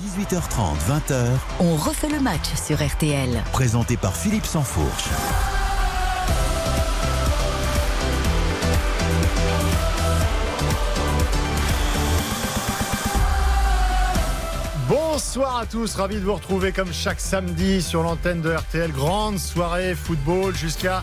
18h30, 20h. On refait le match sur RTL. Présenté par Philippe Sansfourche. Bonsoir à tous, ravi de vous retrouver comme chaque samedi sur l'antenne de RTL. Grande soirée football jusqu'à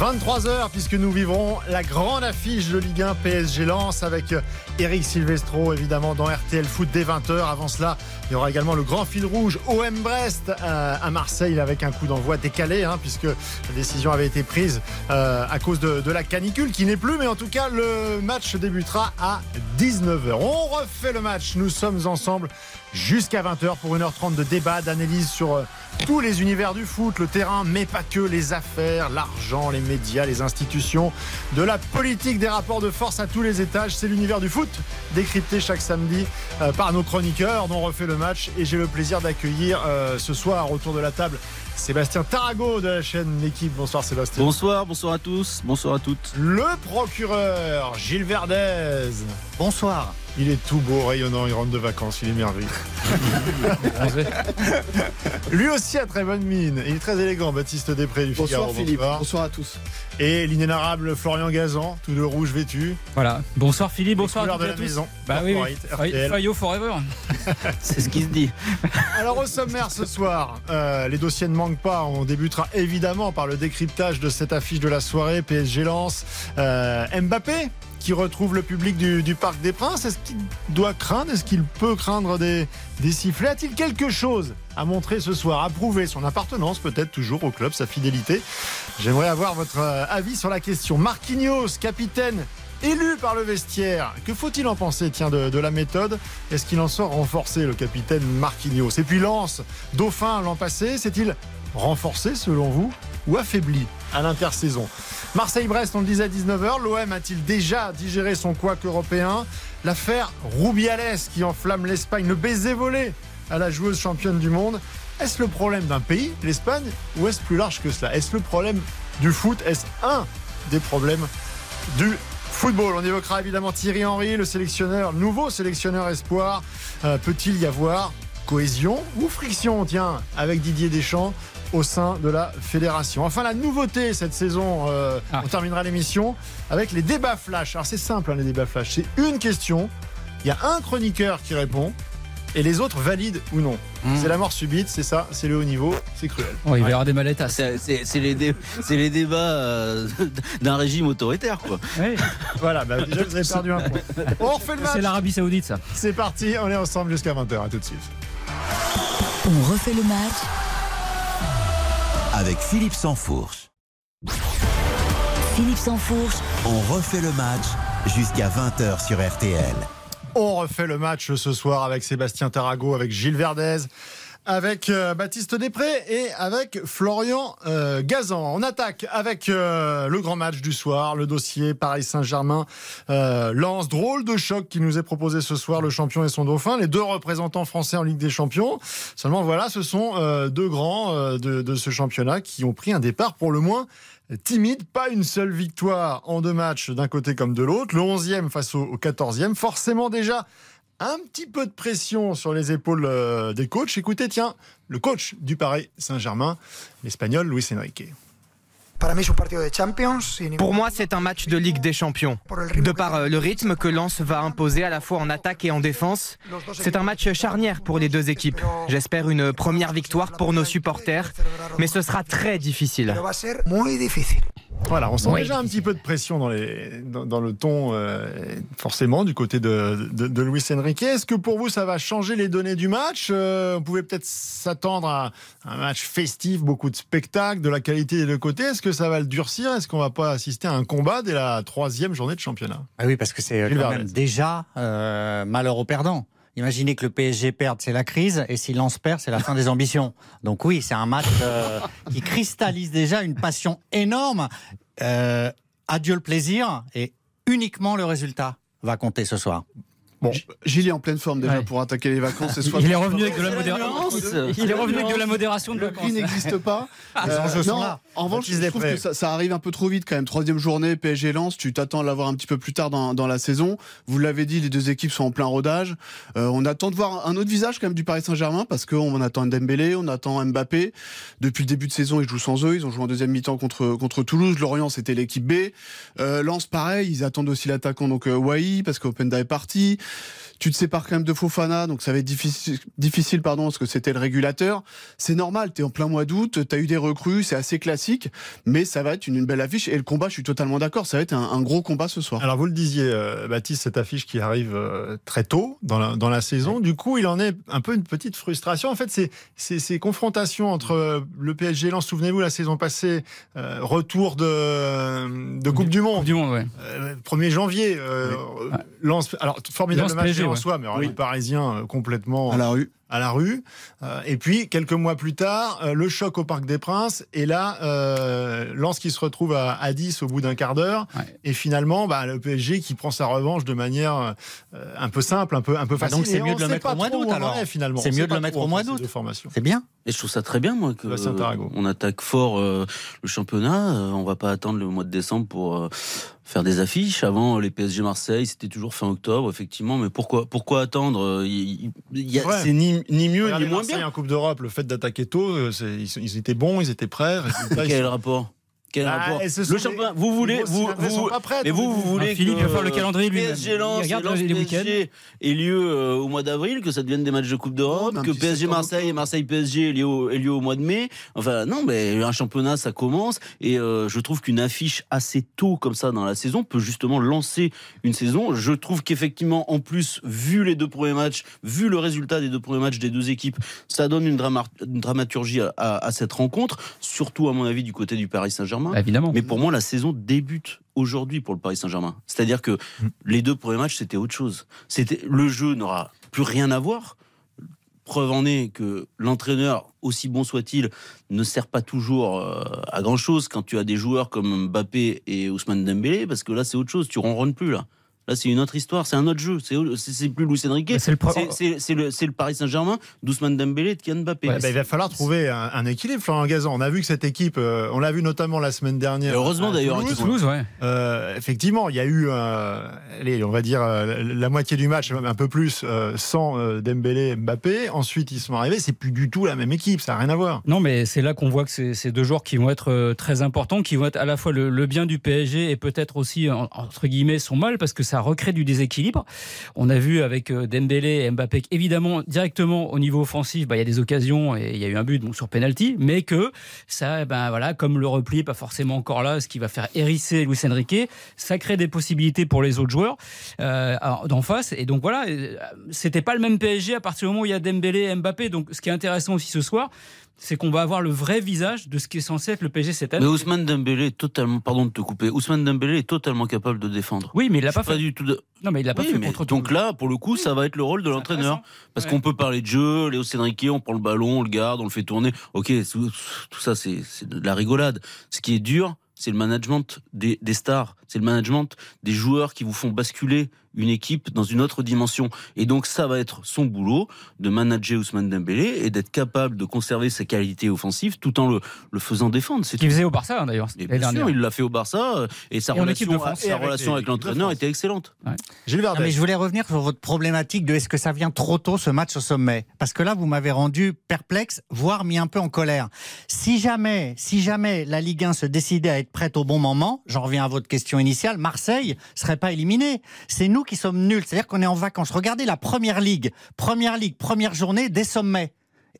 23h puisque nous vivrons la grande affiche de Ligue 1 PSG Lens avec Eric Silvestro évidemment dans RTL Foot dès 20h. Avant cela, il y aura également le grand fil rouge OM Brest euh, à Marseille avec un coup d'envoi décalé hein, puisque la décision avait été prise euh, à cause de, la canicule qui n'est plus mais en tout cas le match débutera à 19h. On refait le match, nous sommes ensemble jusqu'à 20h pour 1h30 de débat, d'analyse sur euh, tous les univers du foot, le terrain, mais pas que, les affaires, l'argent, les médias, les institutions, de la politique, des rapports de force à tous les étages. C'est l'univers du foot décrypté chaque samedi euh, par nos chroniqueurs dont on refait le match. Et j'ai le plaisir d'accueillir euh, ce soir autour de la table Sébastien Tarago de la chaîne L'équipe. Bonsoir Sébastien. Bonsoir, bonsoir à tous, bonsoir à toutes. Le procureur Gilles Verdez. Bonsoir. Il est tout beau, rayonnant, il rentre de vacances, il est merveilleux. Lui aussi a très bonne mine. Il est très élégant, Baptiste Després du Figaro. Bonsoir Philippe, bonsoir à tous. Et l'inénarrable Florian Gazan, tout de rouge vêtu. Voilà. Bonsoir Philippe, bonsoir à de et la tous. maison. Bah oui, oui. Forever. C'est ce qui se dit. Alors au sommaire ce soir, euh, les dossiers ne manquent pas. On débutera évidemment par le décryptage de cette affiche de la soirée PSG Lens. Euh, Mbappé qui retrouve le public du, Parc des Princes. Est-ce qu'il doit craindre? Est-ce qu'il peut craindre des, sifflets? A-t-il quelque chose à montrer ce soir À prouver son appartenance peut-être toujours au club, sa fidélité? J'aimerais avoir votre euh, avis sur la question. Marquinhos, capitaine élu par le vestiaire. Que faut-il en penser tiens, de, de la méthode? Est-ce qu'il en sort renforcé, le capitaine Marquinhos? Et puis Lens, dauphin l'an passé, s'est-il renforcé selon vous? Ou affaibli à l'intersaison Marseille-Brest, on le disait à 19h, l'OM a-t-il déjà digéré son couac européen? L'affaire Rubiales qui enflamme l'Espagne, le baiser volé à la joueuse championne du monde. Est-ce le problème d'un pays, l'Espagne, ou est-ce plus large que cela? Est-ce le problème du foot? Est-ce un des problèmes du football? On évoquera évidemment Thierry Henry, le sélectionneur, nouveau sélectionneur espoir. Euh, Peut-il y avoir cohésion ou friction, tiens, avec Didier Deschamps au sein de la fédération. Enfin, la nouveauté cette saison, euh, Ah. on terminera l'émission avec les débats flash. Alors c'est simple, hein, les débats flash. C'est une question, il y a un chroniqueur qui répond et les autres valident ou non. C'est la mort subite, c'est ça, c'est le haut niveau, c'est cruel. Oh, il va y avoir des mallettes à C'est c'est- c'est les, dé- c'est les débats euh, d'un régime autoritaire, quoi. Ouais, Voilà, bah, déjà vous avez perdu un point. On refait le C'est match. l'Arabie Saoudite, ça. C'est parti, on est ensemble jusqu'à 20h. À tout de suite. On refait le match Avec Philippe Sansfourche. Philippe Sansfourche, On refait le match jusqu'à 20h sur RTL. On refait le match ce soir avec Sébastien Tarago, avec Gilles Verdez, avec euh, Baptiste Després et avec Florian euh, Gazan. On attaque avec euh, le grand match du soir, le dossier Paris Saint-Germain lance drôle de choc qui nous est proposé ce soir, le champion et son dauphin, les deux représentants français en Ligue des Champions. Seulement voilà, ce sont deux grands de, ce championnat qui ont pris un départ pour le moins timide, pas une seule victoire en deux matchs d'un côté comme de l'autre, le 11e face au, au 14e, forcément déjà un petit peu de pression sur les épaules euh, des coachs. Écoutez, tiens, le coach du Paris Saint-Germain, l'espagnol Luis Enrique. Pour moi, c'est un match de Ligue des Champions. De par euh, le rythme que Lens va imposer à la fois en attaque et en défense, c'est un match charnière pour les deux équipes. J'espère une première victoire pour nos supporters, mais ce sera très difficile. Voilà, on sent Oui. déjà un petit peu de pression dans, les, dans, dans le ton, euh, forcément, du côté de, de, de Luis Enrique. Est-ce que pour vous, ça va changer les données du match? Euh, On pouvait peut-être s'attendre à un match festif, beaucoup de spectacles, de la qualité des deux côtés. Est-ce que ça va le durcir? Est-ce qu'on va pas assister à un combat dès la troisième journée de championnat? Ah oui, parce que c'est déjà euh, malheur aux perdants. Imaginez que le PSG perde, c'est la crise, et si Lens perd, c'est la fin des ambitions. Donc oui, c'est un match euh, qui cristallise déjà une passion énorme. Euh, adieu le plaisir, et uniquement le résultat va compter ce soir. Bon, Gilles est en pleine forme déjà Ouais. pour attaquer les vacances. ce soir. Il est revenu avec de la modération. Il est revenu avec de la modération de Le vacances. prix n'existe pas. Les Euh, sont non, là. En revanche, je trouve que ça, ça arrive un peu trop vite quand même. Troisième journée, PSG lance, tu t'attends à l'avoir un petit peu plus tard dans, dans la saison. Vous l'avez dit, les deux équipes sont en plein rodage. Euh, on attend de voir un autre visage quand même du Paris Saint-Germain parce qu'on attend Dembélé, on attend Mbappé. Depuis le début de saison, ils jouent sans eux. Ils ont joué en deuxième mi-temps contre, contre Toulouse. Lorient, c'était l'équipe B. Euh, Lens, pareil, ils attendent aussi l'attaquant donc euh, Wai parce qu'Openda est parti. Tu te sépares quand même de Fofana, donc ça va être difficile, difficile pardon, parce que c'était le régulateur. C'est normal, tu es en plein mois d'août, tu as eu des recrues, c'est assez classique, mais ça va être une, une belle affiche. Et le combat, je suis totalement d'accord, ça va être un, un gros combat ce soir. Alors vous le disiez, euh, Baptiste, cette affiche qui arrive euh, très tôt dans la, dans la saison. Du coup, il en est un peu une petite frustration. En fait, c'est ces confrontations entre euh, le PSG et Lens. Souvenez-vous, la saison passée, euh, retour de, de Coupe du Monde. Coupe du Monde, ouais. Euh, 1er janvier, euh, Ouais. Lens, alors formidable Lens match en soi, mais alors, Oui. les Parisiens euh, complètement À la rue. À la rue. Euh, et puis, quelques mois plus tard, euh, le choc au Parc des Princes. Et là, euh, Lens qui se retrouve à, à 10 au bout d'un quart d'heure. Ouais. Et finalement, bah, le PSG qui prend sa revanche de manière euh, un peu simple, un peu, un peu Bah facile. donc, c'est mieux on de le mettre au mois d'août, alors. finalement. C'est mieux de le mettre au mois d'août. C'est bien. Et je trouve ça très bien, moi, que Tarago. on attaque fort euh, le championnat. Euh, on va pas attendre le mois de décembre pour euh, faire des affiches. Avant, les PSG Marseille, c'était toujours fin octobre, effectivement. Mais pourquoi, pourquoi attendre il- il- il y a- C'est vrai. C'est ni, ni mieux Regardez ni moins Marseille bien. en Coupe d'Europe, le fait d'attaquer tôt, euh, ils, ils étaient bons, ils étaient prêts. résultat, ils Quel est le sont- rapport? Quel Bah, rapport Le championnat, vous voulez, vous, vous, mais vous, vous voulez Philippe que va faire le calendrier lui-même. PSG lance les week-ends. Ait lieu euh, au mois d'avril, que ça devienne des matchs de Coupe d'Europe, un que PSG Marseille et Marseille PSG ait lieu, au, mois de mai. Enfin non, mais un championnat ça commence et euh, je trouve qu'une affiche assez tôt comme ça dans la saison peut justement lancer une saison. Je trouve qu'effectivement en plus vu les deux premiers matchs, vu le résultat des deux premiers matchs des deux équipes, ça donne une, drama- une dramaturgie à cette rencontre, surtout à mon avis du côté du Paris Saint-Germain. Bah, évidemment. Mais pour moi, la saison débute aujourd'hui pour le Paris Saint-Germain. C'est-à-dire que les deux premiers matchs, c'était autre chose. C'était le jeu n'aura plus rien à voir. Preuve en est que l'entraîneur, aussi bon soit-il, ne sert pas toujours euh, à grand-chose quand tu as des joueurs comme Mbappé et Ousmane Dembélé, parce que là, c'est autre chose. Tu ronronnes plus là. Là, c'est une autre histoire, c'est un autre jeu. C'est c'est- c'est plus Luis Enrique. Bah, c'est le pro- C'est- C'est c'est le, c'est le Paris Saint-Germain d'Ousmane Dembélé et de Kylian Mbappé. Ouais, bah, il va falloir trouver un, un équilibre, Florent Gazan. On a vu que cette équipe, euh, on l'a vu notamment la semaine dernière. Et heureusement, à d'ailleurs, Toulouse. Toulouse, ouais. Euh, effectivement, il y a eu, euh, allez, on va dire, euh, la moitié du match, même un peu plus, euh, sans euh, Dembélé et Mbappé. Ensuite, ils sont arrivés. C'est plus du tout la même équipe. Ça n'a rien à voir. Non, mais c'est là qu'on voit que c'est c'est deux joueurs qui vont être euh, très importants, qui vont être à la fois le, le bien du PSG et peut-être aussi, en- entre guillemets, son mal, parce que ça recrée du déséquilibre. On a vu avec euh, Dembélé et Mbappé, évidemment, directement au niveau offensif, bah, il y a des occasions et il y a eu un but bon, sur penalty, mais que ça, eh ben, voilà, comme le repli, pas forcément encore là, ce qui va faire hérisser Luis Enrique, ça crée des possibilités pour les autres joueurs euh, d'en face. Et donc voilà, euh, c'était pas le même PSG à partir du moment où il y a Dembélé et Mbappé. Donc ce qui est intéressant aussi ce soir, c'est qu'on va avoir le vrai visage de ce qui est censé être le PSG cette année. Mais Ousmane Dembélé est totalement, pardon de te couper, Ousmane Dembélé est totalement capable de défendre. Oui, mais il l'a pas fait. du tout de- Non, mais il l'a pas Oui, fait mais contre donc là, pour le coup, ça va être le rôle de l'entraîneur. Parce Ouais. qu'on peut parler de jeu, Léo Sédriquet, on prend le ballon, on le garde, on le fait tourner. Ok, tout, ça, c'est c'est de la rigolade. Ce qui est dur, c'est le management des, des stars. C'est le management des joueurs qui vous font basculer une équipe dans une autre dimension. Et donc, ça va être son boulot de manager Ousmane Dembélé et d'être capable de conserver sa qualité offensive tout en le, le faisant défendre. C'est Ce qu'il faisait au Barça hein, d'ailleurs. bien sûr, il l'a fait au Barça et sa Et relation, de France. sa Et avec relation l'entraîneur était excellente. Gilles Non, mais je voulais revenir sur votre problématique de est-ce que ça vient trop tôt ce match au sommet? Parce que là, vous m'avez rendu perplexe, voire mis un peu en colère. Si jamais, si jamais la Ligue 1 se décidait à être prête au bon moment, j'en reviens à votre question initiale, Marseille serait pas éliminé. C'est nous qui sommes nuls, c'est-à-dire qu'on est en vacances. Regardez la Première Ligue, Première Ligue, première journée des sommets.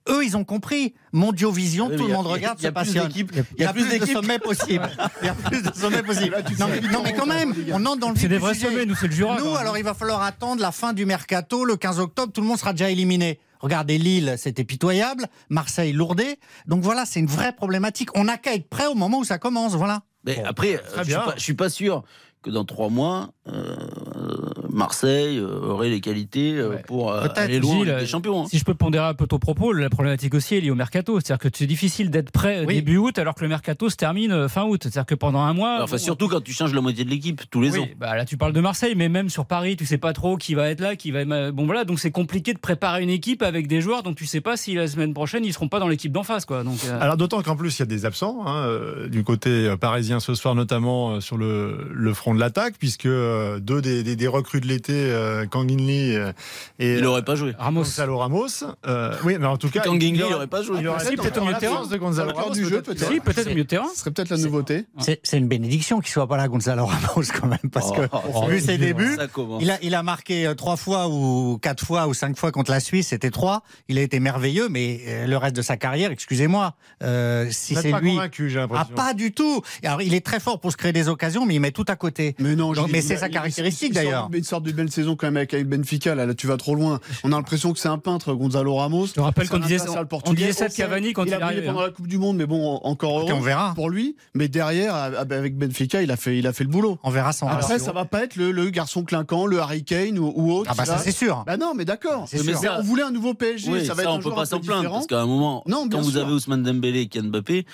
Eux, ils ont compris. Mondiovision, tout le monde il y a- regarde, il y a se plus passionne. Il y a plus de sommets possibles. Il y a plus de sommets possibles. Non mais, non, mais quand même, on entre dans le C'est des vrais sommets, nous, c'est le Jura. Nous, alors il va falloir attendre la fin du mercato, le 15 octobre, tout le monde sera déjà éliminé. Regardez Lille, c'était pitoyable. Marseille, lourdé. Donc voilà, c'est une vraie problématique. On n'a qu'à être prêt au moment où ça commence. Voilà. Mais après, très je suis, bien. pas, je suis pas sûr que dans trois mois, euh, Marseille euh, aurait les qualités euh, Ouais. pour euh, aller loin Gilles, des Champions. hein. Si je peux pondérer un peu ton propos, la problématique aussi est liée au mercato. C'est-à-dire que c'est difficile d'être prêt Oui. début août alors que le mercato se termine fin août. C'est-à-dire que pendant un mois. Enfin, surtout quand tu changes la moitié de l'équipe tous les oui, ans. bah là tu parles de Marseille, mais même sur Paris, tu sais pas trop qui va être là, qui va bon voilà, donc c'est compliqué de préparer une équipe avec des joueurs dont tu sais pas si la semaine prochaine ils seront pas dans l'équipe d'en face, quoi. Donc euh, Alors d'autant qu'en plus il y a des absents hein, euh, du côté parisien ce soir notamment euh, sur le, le front de l'attaque puisque deux des, des- des recrues de l'été, euh, Kang In Lee euh, et Il n'aurait pas joué. Ramos. Gonzalo Ramos. euh, oui, mais en tout cas, Kang In Lee, il aurait- aurait pas joué. Il aurait Si, peut-être au milieu de terrain. de Gonzalo Ramos, du jeu, peut-être. peut-être. si, peut-être au milieu de terrain. Ce serait peut-être la nouveauté. C'est une bénédiction qu'il soit pas là, Gonzalo Ramos, quand même, parce que Oh, vu ses débuts, il a, il a marqué euh, trois fois ou quatre fois ou cinq fois contre la Suisse, c'était trois. Il a été merveilleux, mais le reste de sa carrière, excusez-moi, euh, si c'est lui. convaincu, j'ai Ah, pas du tout. Alors, il est très fort pour se créer des occasions, mais il met tout à côté. Mais non, mais il c'est sa caractéristique, d'ailleurs. D'une belle saison quand même avec, avec Benfica. Là, là, tu vas trop loin. On a l'impression que c'est un peintre, Gonzalo Ramos. Je rappelle qu'on disait, on, portugais. disait ça de Cavani quand il, il a est brillé arrivé. pendant hein. la Coupe du Monde, mais bon, encore heureux on verra. pour lui. Mais derrière, avec Benfica, il a fait, il a fait le boulot. On verra son Après, ça va pas être le, le garçon clinquant, le Harry Kane ou, ou autre. Ah bah ça c'est sûr. Bah non, mais d'accord. On voulait un nouveau PSG. Oui, ça va être on un peut pas s'en plaindre différent. parce qu'à un moment, Non, quand vous sûr. avez Ousmane Dembélé et Kian Mbappé,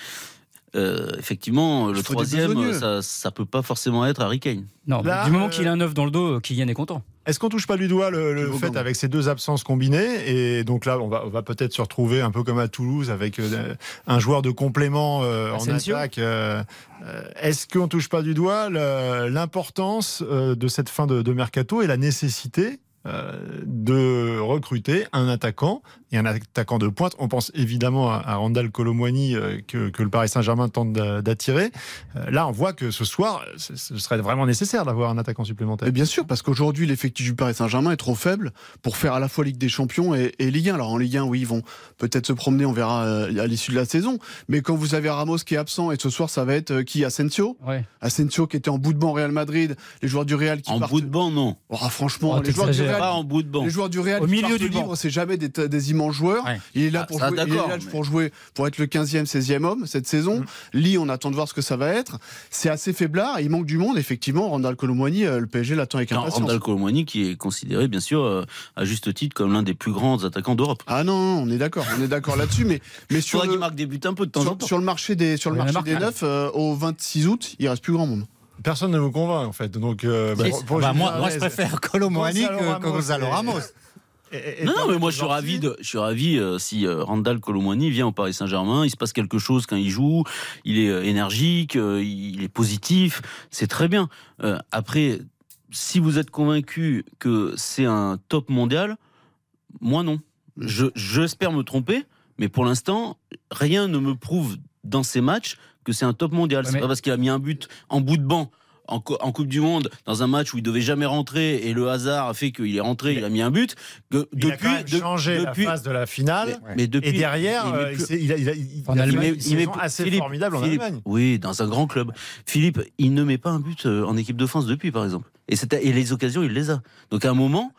euh, effectivement, le troisième, ça, ça peut pas forcément être Harry Kane. Non, Là, du moment euh, qu'il a un œuf dans le dos, Kylian est content. Est-ce qu'on touche pas du doigt le, fait avec ces deux absences combinées Et donc là, on va, on va peut-être se retrouver un peu comme à Toulouse avec euh, un joueur de complément euh, en attaque. euh, euh, Est-ce qu'on touche pas du doigt l'importance euh, de cette fin de, de mercato et la nécessité euh, de recruter un attaquant et un attaquant de pointe. On pense évidemment à, à Randall Colomwani euh, que, que le Paris Saint-Germain tente d'a- d'attirer. Euh, là, on voit que ce soir, ce serait vraiment nécessaire d'avoir un attaquant supplémentaire. Bien sûr, parce qu'aujourd'hui, l'effectif du Paris Saint-Germain est trop faible pour faire à la fois Ligue des Champions et, et Ligue 1. Alors en Ligue 1, oui, ils vont peut-être se promener, on verra à l'issue de la saison. Mais quand vous avez Ramos qui est absent, et ce soir, ça va être qui? Asensio? Ouais. Asensio qui était en bout de banc au Real Madrid, les joueurs du Real qui En partent- bout de banc, non. Oh, franchement, Oh, les, joueurs du. Real, Pas en bout de banc. les joueurs du Real Au milieu du banc. c'est jamais des, des immenses joueurs. Ouais. Il est là Ah, pour ça, jouer, il est d'accord, là mais- pour jouer, pour être le 15e, 16e homme cette saison. Mm. Lee, on attend de voir ce que ça va être. C'est assez faiblard. Il manque du monde, effectivement. Randall Colomwani, euh, le PSG l'attend avec impatience. Randall Colomwani qui est considéré bien sûr euh, à juste titre comme l'un des plus grands attaquants d'Europe. Ah non, non, on est d'accord, on est d'accord là-dessus, mais mais Il sur faudra le, qu'il marque des buts un peu de temps en sur, temps. sur le marché des sur le en marché des neufs euh, au 26 août, il reste plus grand monde. Personne ne vous convainc en fait. Donc, euh, Bah, pour- pour bah, moi, moi, je préfère Colomboani Gonzalo que, Gonzalo et- Ramos. et- et Non, mais moi je suis ravi, de, je suis ravi euh, si euh, Randall Colomwani vient au Paris Saint-Germain, il se passe quelque chose quand il joue, il est euh, énergique, euh, il est positif, c'est très bien. Euh, après, si vous êtes convaincu que c'est un top mondial, moi non. Je j'espère me tromper, mais pour l'instant, rien ne me prouve dans ces matchs que c'est un top mondial. Ouais, c'est mais- pas parce qu'il a mis un but en bout de banc. En, co- en Coupe du Monde, dans un match où il devait jamais rentrer et le hasard a fait qu'il est rentré, il a mis un but. Que Il a depuis, quand même de- changé depuis, la phase de la finale. mais, mais depuis, Et derrière, il a, a- a assez Philippe, formidable en Philippe, Allemagne. Oui, dans un grand club. Philippe, il ne met pas un but euh, en équipe de France depuis, par exemple. Et, et les occasions, il les a. Donc à un moment,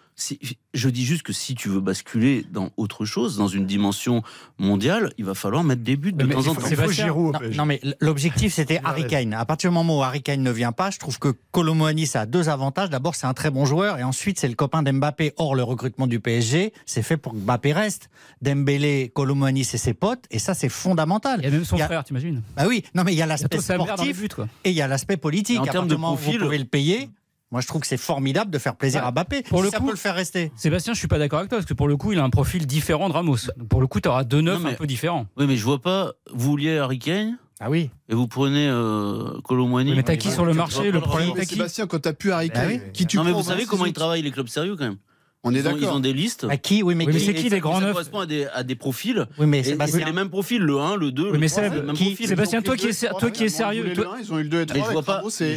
je dis juste que si tu veux basculer dans autre chose, dans une dimension mondiale, il va falloir mettre des buts de Mais temps en temps. Sébastien, Giroud Non, non, mais l'objectif c'était Harry. Kane. À partir du moment où Harry Kane ne vient pas, je trouve que Colomboani ça a deux avantages. D'abord, c'est un très bon joueur et ensuite c'est le copain d'Mbappé. Or, le recrutement du PSG, c'est fait pour que Mbappé reste. Dembélé, Colomboani, c'est ses potes et ça c'est fondamental. Il y a même son a- frère, t'imagines? Bah oui, non mais il y a l'aspect sportif buts, et il y a l'aspect politique. Et en à termes partir de du moment où profil- vous pouvez le payer. Moi, je trouve que c'est formidable de faire plaisir Ouais. à Mbappé. Pour Si le ça coup- peut le faire rester. Sébastien, je suis pas d'accord avec toi parce que pour le coup, il a un profil différent de Ramos. Donc, Pour le coup, tu auras deux neufs un peu différents. Oui, mais je vois pas. Vous vouliez Harry Kane Ah oui. et vous prenez euh, Colomwani. Mais t'as qui sur le marché Le problème, Mais t'as qui Sébastien, quand t'as plus Harry Bah Kane, oui. qui tu Non, mais prends vous savez 26 comment ils travaillent les clubs sérieux quand même. On est Ils ont, ils d'accord. ont des listes. À qui Oui, mais Oui, mais qui c'est qui ça- les grands ça neufs correspond à des, à des profils. Oui, mais c'est les mêmes profils, le 1, le 2, Oui, le mais 3, Seb, c'est le même qui- profil. Sébastien, toi qui es, toi qui es sérieux, Ils ont eu le 2 et le 3 Mais je vois pas, mais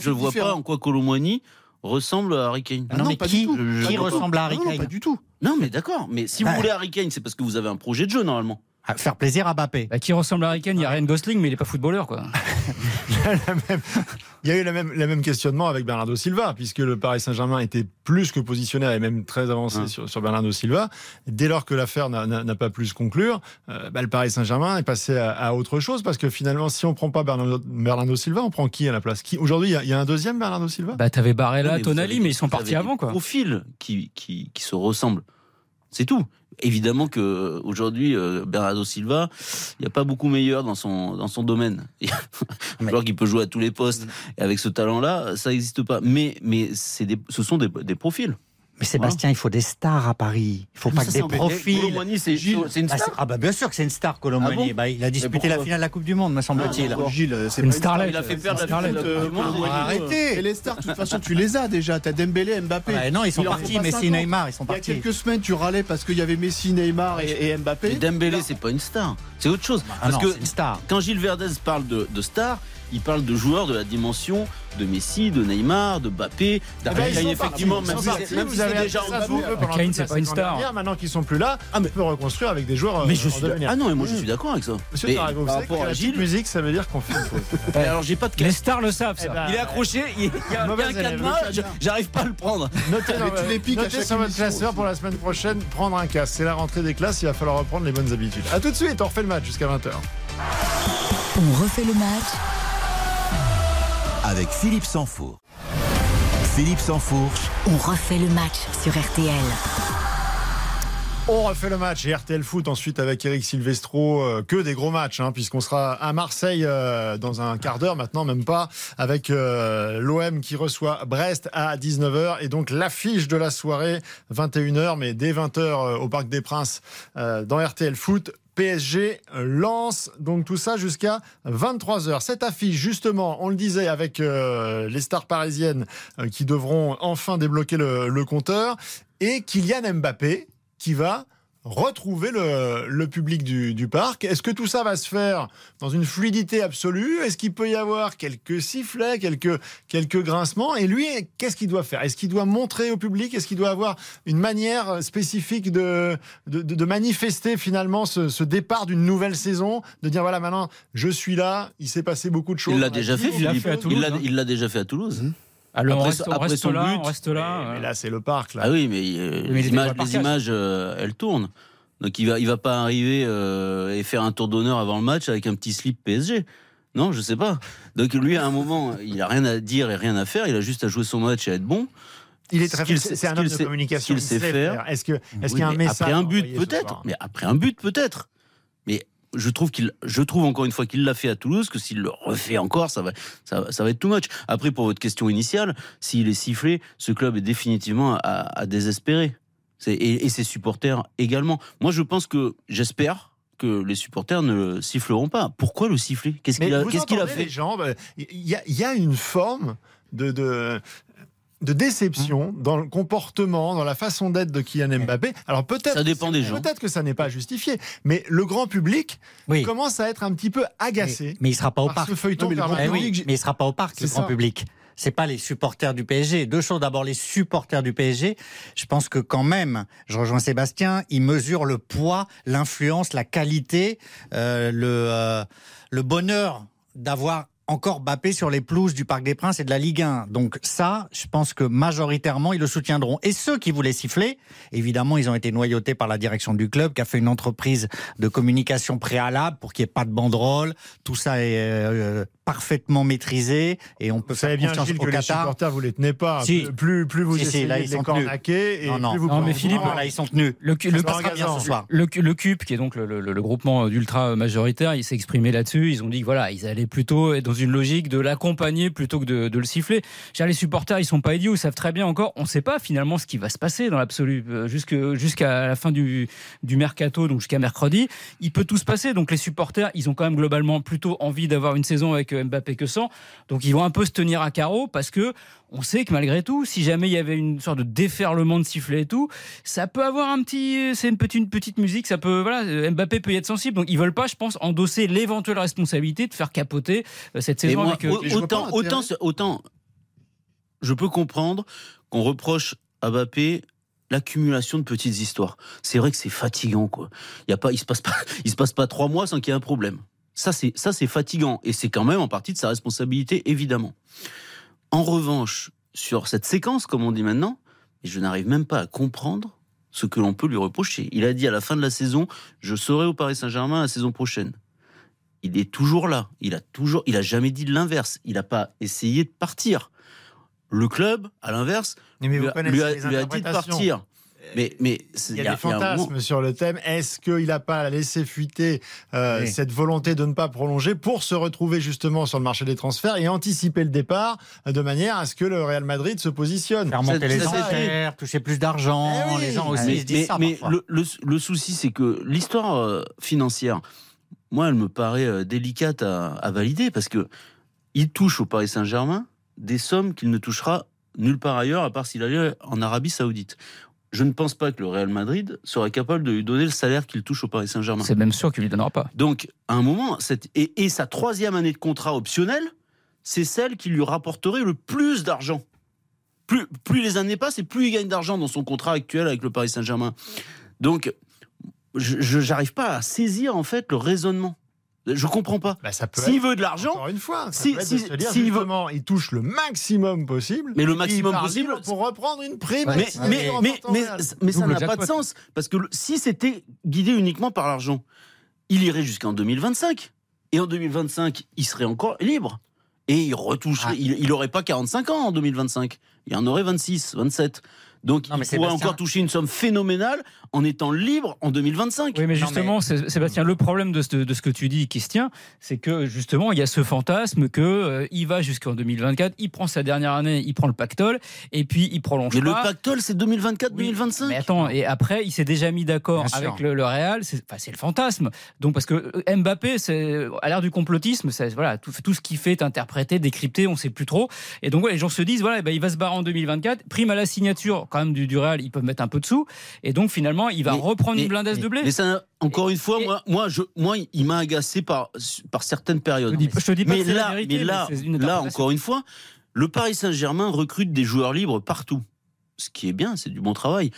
je vois pas en quoi Colomboigny ressemble à Harry Kane. Ah non, mais qui, ressemble à Harry Kane pas du tout. Non, mais d'accord. Mais si vous Ouais. voulez Harry Kane, c'est parce que vous avez un projet de jeu normalement. Ah, Faire plaisir à Mbappé. Bah, qui ressemble à Il y a Ryan Gosling, mais il est pas footballeur, quoi. même- il y a eu la même, la même questionnement avec Bernardo Silva, puisque le Paris Saint-Germain était plus que positionné et même très avancé Ouais. sur, sur Bernardo Silva. Dès lors que l'affaire n'a- pas pu se conclure, euh, bah, le Paris Saint-Germain est passé à, à autre chose, parce que finalement, si on prend pas Bernardo, Bernardo Silva, on prend qui à la place? Qui Aujourd'hui, il y a- il y, a un deuxième Bernardo Silva? Bah, t'avais Barella, Tonali, avez- mais ils sont partis avant, quoi. profils qui, qui, qui se ressemblent. C'est tout. Évidemment que aujourd'hui, euh, Bernardo Silva, il n'y a pas beaucoup meilleur dans son, dans son domaine. Un joueur qui peut jouer à tous les postes. Et avec ce talent-là, ça n'existe pas. Mais, mais c'est ce sont des, des profils. Mais Sébastien, il faut des stars à Paris. Il faut pas Ça, que c'est des profils. Colomboigny, c'est c'est une Ah, star. ah bah bien sûr que c'est une star, Colomboigny. Ah bon Bah, il a disputé la finale de la Coupe du Monde, me semble-t-il. Ah, Gilles, c'est Une pas starlet. Il a fait perdre la finale de la Coupe du Monde. Ah, Arrêtez Et les stars, de toute façon, tu les as déjà. T'as Dembélé, Mbappé. Ouais, non, ils sont Il partis, pas Messi, 50. Neymar, ils sont Il y a partis. quelques semaines, tu râlais parce qu'il y avait Messi, Neymar et, et Mbappé. Mais Dembélé, c'est pas une star. C'est autre chose. Ah Parce que star. quand Gilles Verdez parle de, de star, il parle de joueurs de la dimension de Messi, de Neymar, de Mbappé, Eh d'Harry ben, effectivement, même si sont c'est- si déjà vous, pendant Kane, c'est pas une star. dernière. Maintenant qu'ils sont plus là, on peut reconstruire avec des joueurs Mais euh, je en suis ah non mais moi je suis d'accord avec ça. Monsieur Mais Tarago, vous savez que la Gilles, musique, ça veut dire qu'on fait une faute. mais alors j'ai pas de Les stars le savent, Eh ça. ben, Il est accroché, il y a, un cadenas, je- j'arrive pas à le prendre. Notez, Mais sur votre classeur pour la semaine prochaine, prendre un casque. C'est la rentrée des classes, il va falloir reprendre les bonnes habitudes. A tout de suite, on refait le match jusqu'à 20h. On refait le match avec Philippe Sansfourche. Philippe Sansfourche, On refait le match sur RTL. On refait le match et RTL Foot ensuite avec Eric Silvestro. euh, que des gros matchs, hein, puisqu'on sera à Marseille euh, dans un quart d'heure maintenant, même pas, avec euh, l'OM qui reçoit Brest à 19h. Et donc l'affiche de la soirée, 21h, mais dès 20h euh, au Parc des Princes euh, dans RTL Foot. PSG lance donc tout ça jusqu'à 23h. Cette affiche, justement, on le disait avec euh, les stars parisiennes euh, qui devront enfin débloquer le, le compteur et Kylian Mbappé qui va retrouver le, le public du, du parc. Est-ce que tout ça va se faire dans une fluidité absolue? Est-ce qu'il peut y avoir quelques sifflets, quelques, quelques grincements? Et lui, qu'est-ce qu'il doit faire? Est-ce qu'il doit montrer au public? Est-ce qu'il doit avoir une manière spécifique de, de, manifester finalement ce, ce départ d'une nouvelle saison? De dire voilà, maintenant, je suis là, il s'est passé beaucoup de choses. Il l'a déjà fait, Philippe. Il l'a- hein. Il l'a déjà fait à Toulouse. Alors, on Après reste, on après reste son là, but. on reste là. Mais euh. là, c'est le parc. Là. Ah oui, mais, euh, Mais les, images, les euh, elles tournent. Donc il va, il va pas arriver euh, et faire un tour d'honneur avant le match avec un petit slip PSG. Non, je sais pas. Donc lui, à un moment, il a rien à dire et rien à faire. Il a juste à jouer son match et à être bon. Il est très c'est un homme de communication. ce qu'il il sait faire. Est-ce que est-ce Oui, qu'il y a un mais message après un but peut-être. Mais après un but peut-être. Mais je trouve qu'il, je trouve encore une fois qu'il l'a fait à Toulouse, que s'il le refait encore, ça va, ça, va- ça va être too much. Après, pour votre question initiale, s'il est sifflé, ce club est définitivement à, à désespérer. Et, et ses supporters également. Moi, je pense que, j'espère que les supporters ne le siffleront pas. Pourquoi le siffler? Qu'est-ce qu'il a, vous qu'est-ce qu'il a fait? les gens, bah, Il y, a- il y a une forme de, de, de déception dans le comportement, dans la façon d'être de Kylian Mbappé. Alors peut-être, Ça dépend des gens. Peut-être que ça n'est pas justifié, mais le grand public Oui. commence à être un petit peu agacé. Mais, mais il sera pas au par parc. ce feuilleton Non, mais le grand permanent. Eh oui, mais il sera pas au parc, le grand ça. public. C'est pas les supporters du PSG. Deux choses. D'abord, les supporters du PSG. Je pense que quand même, je rejoins Sébastien, ils mesurent le poids, l'influence, la qualité, euh, le, euh, le bonheur d'avoir encore Bappé sur les pelouses du Parc des Princes et de la Ligue 1. Donc ça, je pense que majoritairement, ils le soutiendront. Et ceux qui voulaient siffler, évidemment, ils ont été noyautés par la direction du club, qui a fait une entreprise de communication préalable pour qu'il n'y ait pas de banderole. Tout ça est euh, parfaitement maîtrisé et on peut Vous savez bien, confiance Gilles, au que les supporters, vous les tenez pas. Si. Plus, plus vous Si, si, essayez là, de ils les sont tenus. cornaquer, et Non, non. plus vous Non, mais Philippe, là, ils sont tenus. Le, le, le, Ça sera sera bien gazant. ce soir. le, le CUP, qui est donc le, le- le groupement d'ultra majoritaire, il s'est exprimé là-dessus. Ils ont dit que voilà, ils allaient plutôt être dans une logique de l'accompagner plutôt que de, le siffler. J'ai les supporters, ils sont pas idiots, ils savent très bien encore. On ne sait pas finalement ce qui va se passer dans l'absolu euh, jusqu'à la fin du, du mercato, donc jusqu'à mercredi. Il peut tout se passer. Donc les supporters, ils ont quand même globalement plutôt envie d'avoir une saison avec euh, Mbappé que sans. Donc ils vont un peu se tenir à carreau parce que on sait que malgré tout, si jamais il y avait une sorte de déferlement de sifflets et tout, ça peut avoir un petit, c'est une petite, une petite musique, ça peut, voilà, euh, Mbappé peut y être sensible. Donc ils veulent pas, je pense, endosser l'éventuelle responsabilité de faire capoter euh, cette saison moi, avec. euh, autant, autant, autant, je peux comprendre qu'on reproche à Mbappé l'accumulation de petites histoires. C'est vrai que c'est fatigant, quoi. Il y a pas, il se passe pas, il se passe pas trois mois sans qu'il y ait un problème. Ça, c'est ça, c'est fatigant et c'est quand même en partie de sa responsabilité, évidemment. En revanche, sur cette séquence, comme on dit maintenant, je n'arrive même pas à comprendre ce que l'on peut lui reprocher. Il a dit à la fin de la saison, je serai au Paris Saint-Germain la saison prochaine. Il est toujours là. Il a toujours, il a jamais dit l'inverse. Il n'a pas essayé de partir. Le club, à l'inverse, lui, a- lui a, lui a dit de partir. Mais, mais c'est- Il y a, des un fantasmes moment- sur le thème. Est-ce qu'il n'a pas laissé fuiter euh, Oui. cette volonté de ne pas prolonger pour se retrouver justement sur le marché des transferts et anticiper le départ euh, de manière à ce que le Real Madrid se positionne? Faire monter les enchères, toucher plus d'argent. Eh oui. Les gens aussi mais se disent mais- ça mais parfois. le, le- le souci, c'est que l'histoire euh, financière, moi, elle me paraît euh, délicate à, à valider parce que il touche au Paris Saint-Germain des sommes qu'il ne touchera nulle part ailleurs, à part s'il allait en Arabie Saoudite. Je ne pense pas que le Real Madrid serait capable de lui donner le salaire qu'il touche au Paris Saint-Germain. C'est même sûr qu'il lui donnera pas. Donc, à un moment, cette, et, et sa troisième année de contrat optionnel, c'est celle qui lui rapporterait le plus d'argent. Plus, plus les années passent et plus il gagne d'argent dans son contrat actuel avec le Paris Saint-Germain. Donc, je n'arrive pas à saisir en fait le raisonnement. Je comprends pas. Bah, ça peut S'il être, veut de l'argent, encore une fois, ça si- peut être si- de se dire s'il veut- justement, il touche le maximum possible. Mais le maximum possible, pour reprendre une prime. mais, ça n'a pas de sens. Parce que le- si c'était guidé uniquement par l'argent, il irait jusqu'en 2025. Et en 2025, il serait encore libre. Et il retoucherait. Ah. Il n'aurait pas 45 ans en 2025. Il en aurait 26, 27. Donc Non, mais il pourrait Sébastien- encore toucher une somme phénoménale en étant libre en 2025. Oui, mais Non, justement, Sé- Sébastien, le problème de ce, de ce que tu dis qui se tient, c'est que justement, il y a ce fantasme que euh, il va jusqu'en 2024, il prend sa dernière année, il prend le pactole, et puis il prolonge Mais le pas. pactole, c'est 2024-2025. Mais attends, et après, il s'est déjà mis d'accord avec le, le Real. C'est enfin, c'est le fantasme. Donc, parce que euh, Mbappé, à l'ère du complotisme, voilà, tout, tout ce qu'il fait est interprété, décrypté, on sait plus trop. Et donc, ouais, les gens se disent, voilà, eh ben, il va se barrer en 2024. Prime à la signature, quand même, du, du Real, ils peuvent mettre un peu de sous. Et donc, finalement, il va Mais- reprendre mais- une blindasse de blé. Mais ça, encore une fois, Et- moi, moi, je, moi, il m'a agacé par, par certaines périodes. je te dis pas mais que c'est la là, vérité, mais là, une là, encore une fois, le Paris Saint-Germain recrute des joueurs libres partout. Ce qui est bien, c'est du bon travail.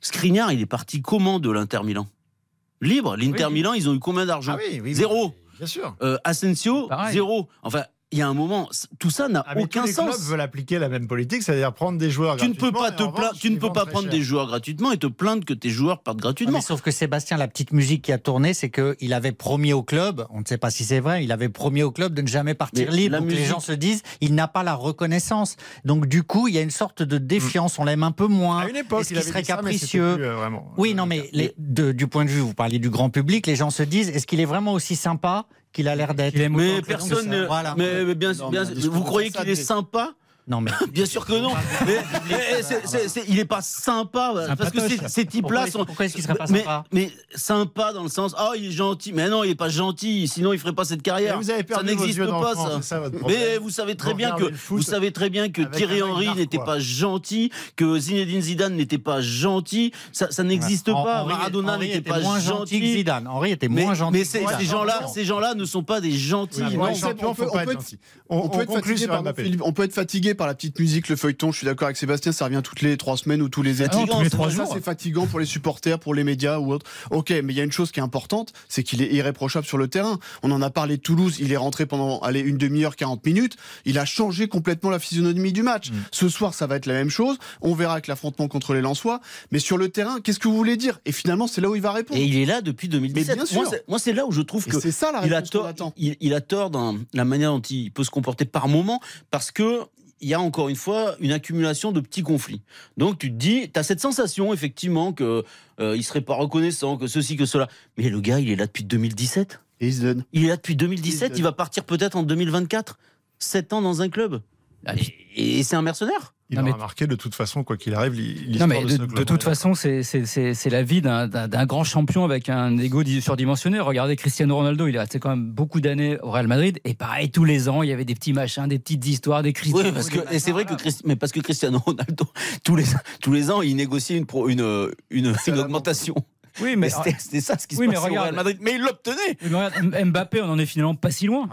Skriniar, il est parti comment de l'Inter Milan? Libre. L'Inter Oui. Milan, ils ont eu combien d'argent? Ah oui, oui, Zéro. Bien sûr. Euh, Asensio, Pareil. zéro. Enfin, il y a un moment, tout ça n'a Ah, aucun tous les clubs veulent appliquer la même politique, c'est-à-dire prendre des joueurs Tu ne peux gratuitement pas te revanche, tu ne peux pas prendre cher. des joueurs gratuitement et te plaindre que tes joueurs partent Ah, gratuitement. mais sauf que Sébastien, la petite musique qui a tourné, c'est qu'il avait promis au club, on ne sait pas si c'est vrai, il avait promis au club de ne jamais partir Mais libre. Donc les musique- gens se disent, il n'a pas la reconnaissance. Donc du coup, il y a une sorte de défiance, on l'aime un peu moins. À une époque, Est-ce il qu'il serait dit ça, mais c'était capricieux plus, euh, vraiment. Oui, non, mais les- de- du point de vue, vous parliez du grand public, les gens se disent, est-ce qu'il est vraiment aussi sympa qu'il a l'air d'être Mais personne. Voilà. Mais, mais bien, Non, bien- vous croyez qu'il est sympa Non, mais Bien sûr que non. mais, c'est- il est pas sympa parce que ces, types-là sont. pourquoi est-ce qu'il serait pas mais, sympa mais sympa dans le sens, oh il est gentil. Mais non, il est pas gentil. Sinon, il ferait pas cette carrière. vous avez Ça perdu n'existe pas ça. votre. Mais vous savez très Vous bien que vous savez très bien que Thierry Henry n'était pas gentil, que Zinedine Zidane n'était pas gentil. Ça, ça n'existe pas. Henri- Maradona n'était était pas moins gentil que. Zidane. Henri était moins gentil. mais ces, gens-là, ces gens-là ne sont pas des gentils. On peut- être fatigué, par la petite musique, le feuilleton. Je suis d'accord avec Sébastien, ça revient toutes les trois semaines ou tous les étés. Ah non, tous les trois Ça, jours. c'est fatigant pour les supporters, pour les médias ou autres. Ok, mais il y a une chose qui est importante, c'est qu'il est irréprochable sur le terrain. On en a parlé de Toulouse, il est rentré pendant allez, une demi-heure, 40 minutes. Il a changé complètement la physionomie du match. Ce soir, ça va être la même chose. On verra avec l'affrontement contre les Lensois. Mais sur le terrain, qu'est-ce que vous voulez dire? Et finalement, c'est là où il va répondre. Et il est là depuis 2017. Mais bien sûr. Moi, c'est- là où je trouve que c'est ça la il a réponse qu'on tort. attend. Il, il a tort dans la manière dont il peut se comporter par moment, parce que il y a encore une fois une accumulation de petits conflits. Donc tu te dis, tu as cette sensation effectivement que euh, il serait pas reconnaissant, que ceci, que cela. Mais le gars, il est là depuis 2017. Et il se donne. Il est là depuis 2017. Il- Il va partir peut-être en 2024. 7 ans dans un club. Et, et c'est un mercenaire. Il Non, aura mais- marqué de toute façon, quoi qu'il arrive, l'hi- Non, l'histoire mais de, de, ce de club. toute façon, c'est- c'est c'est- c'est la vie d'un d'un- d'un grand champion avec un ego di- surdimensionné. Regardez Cristiano Ronaldo, il est resté quand même beaucoup d'années au Real Madrid. Et pareil, tous les ans, il y avait des petits machins, des petites histoires, des crises. Oui, parce que et c'est vrai que Christ- mais parce que Cristiano Ronaldo tous les tous les ans il négociait une pro- une une, une la augmentation. Oui, Mais mais, c'était c'était ça ce qui se Oui, mais passait au. Real Madrid. Mais il l'obtenait. mais regarde, Mbappé, on en est finalement pas si loin.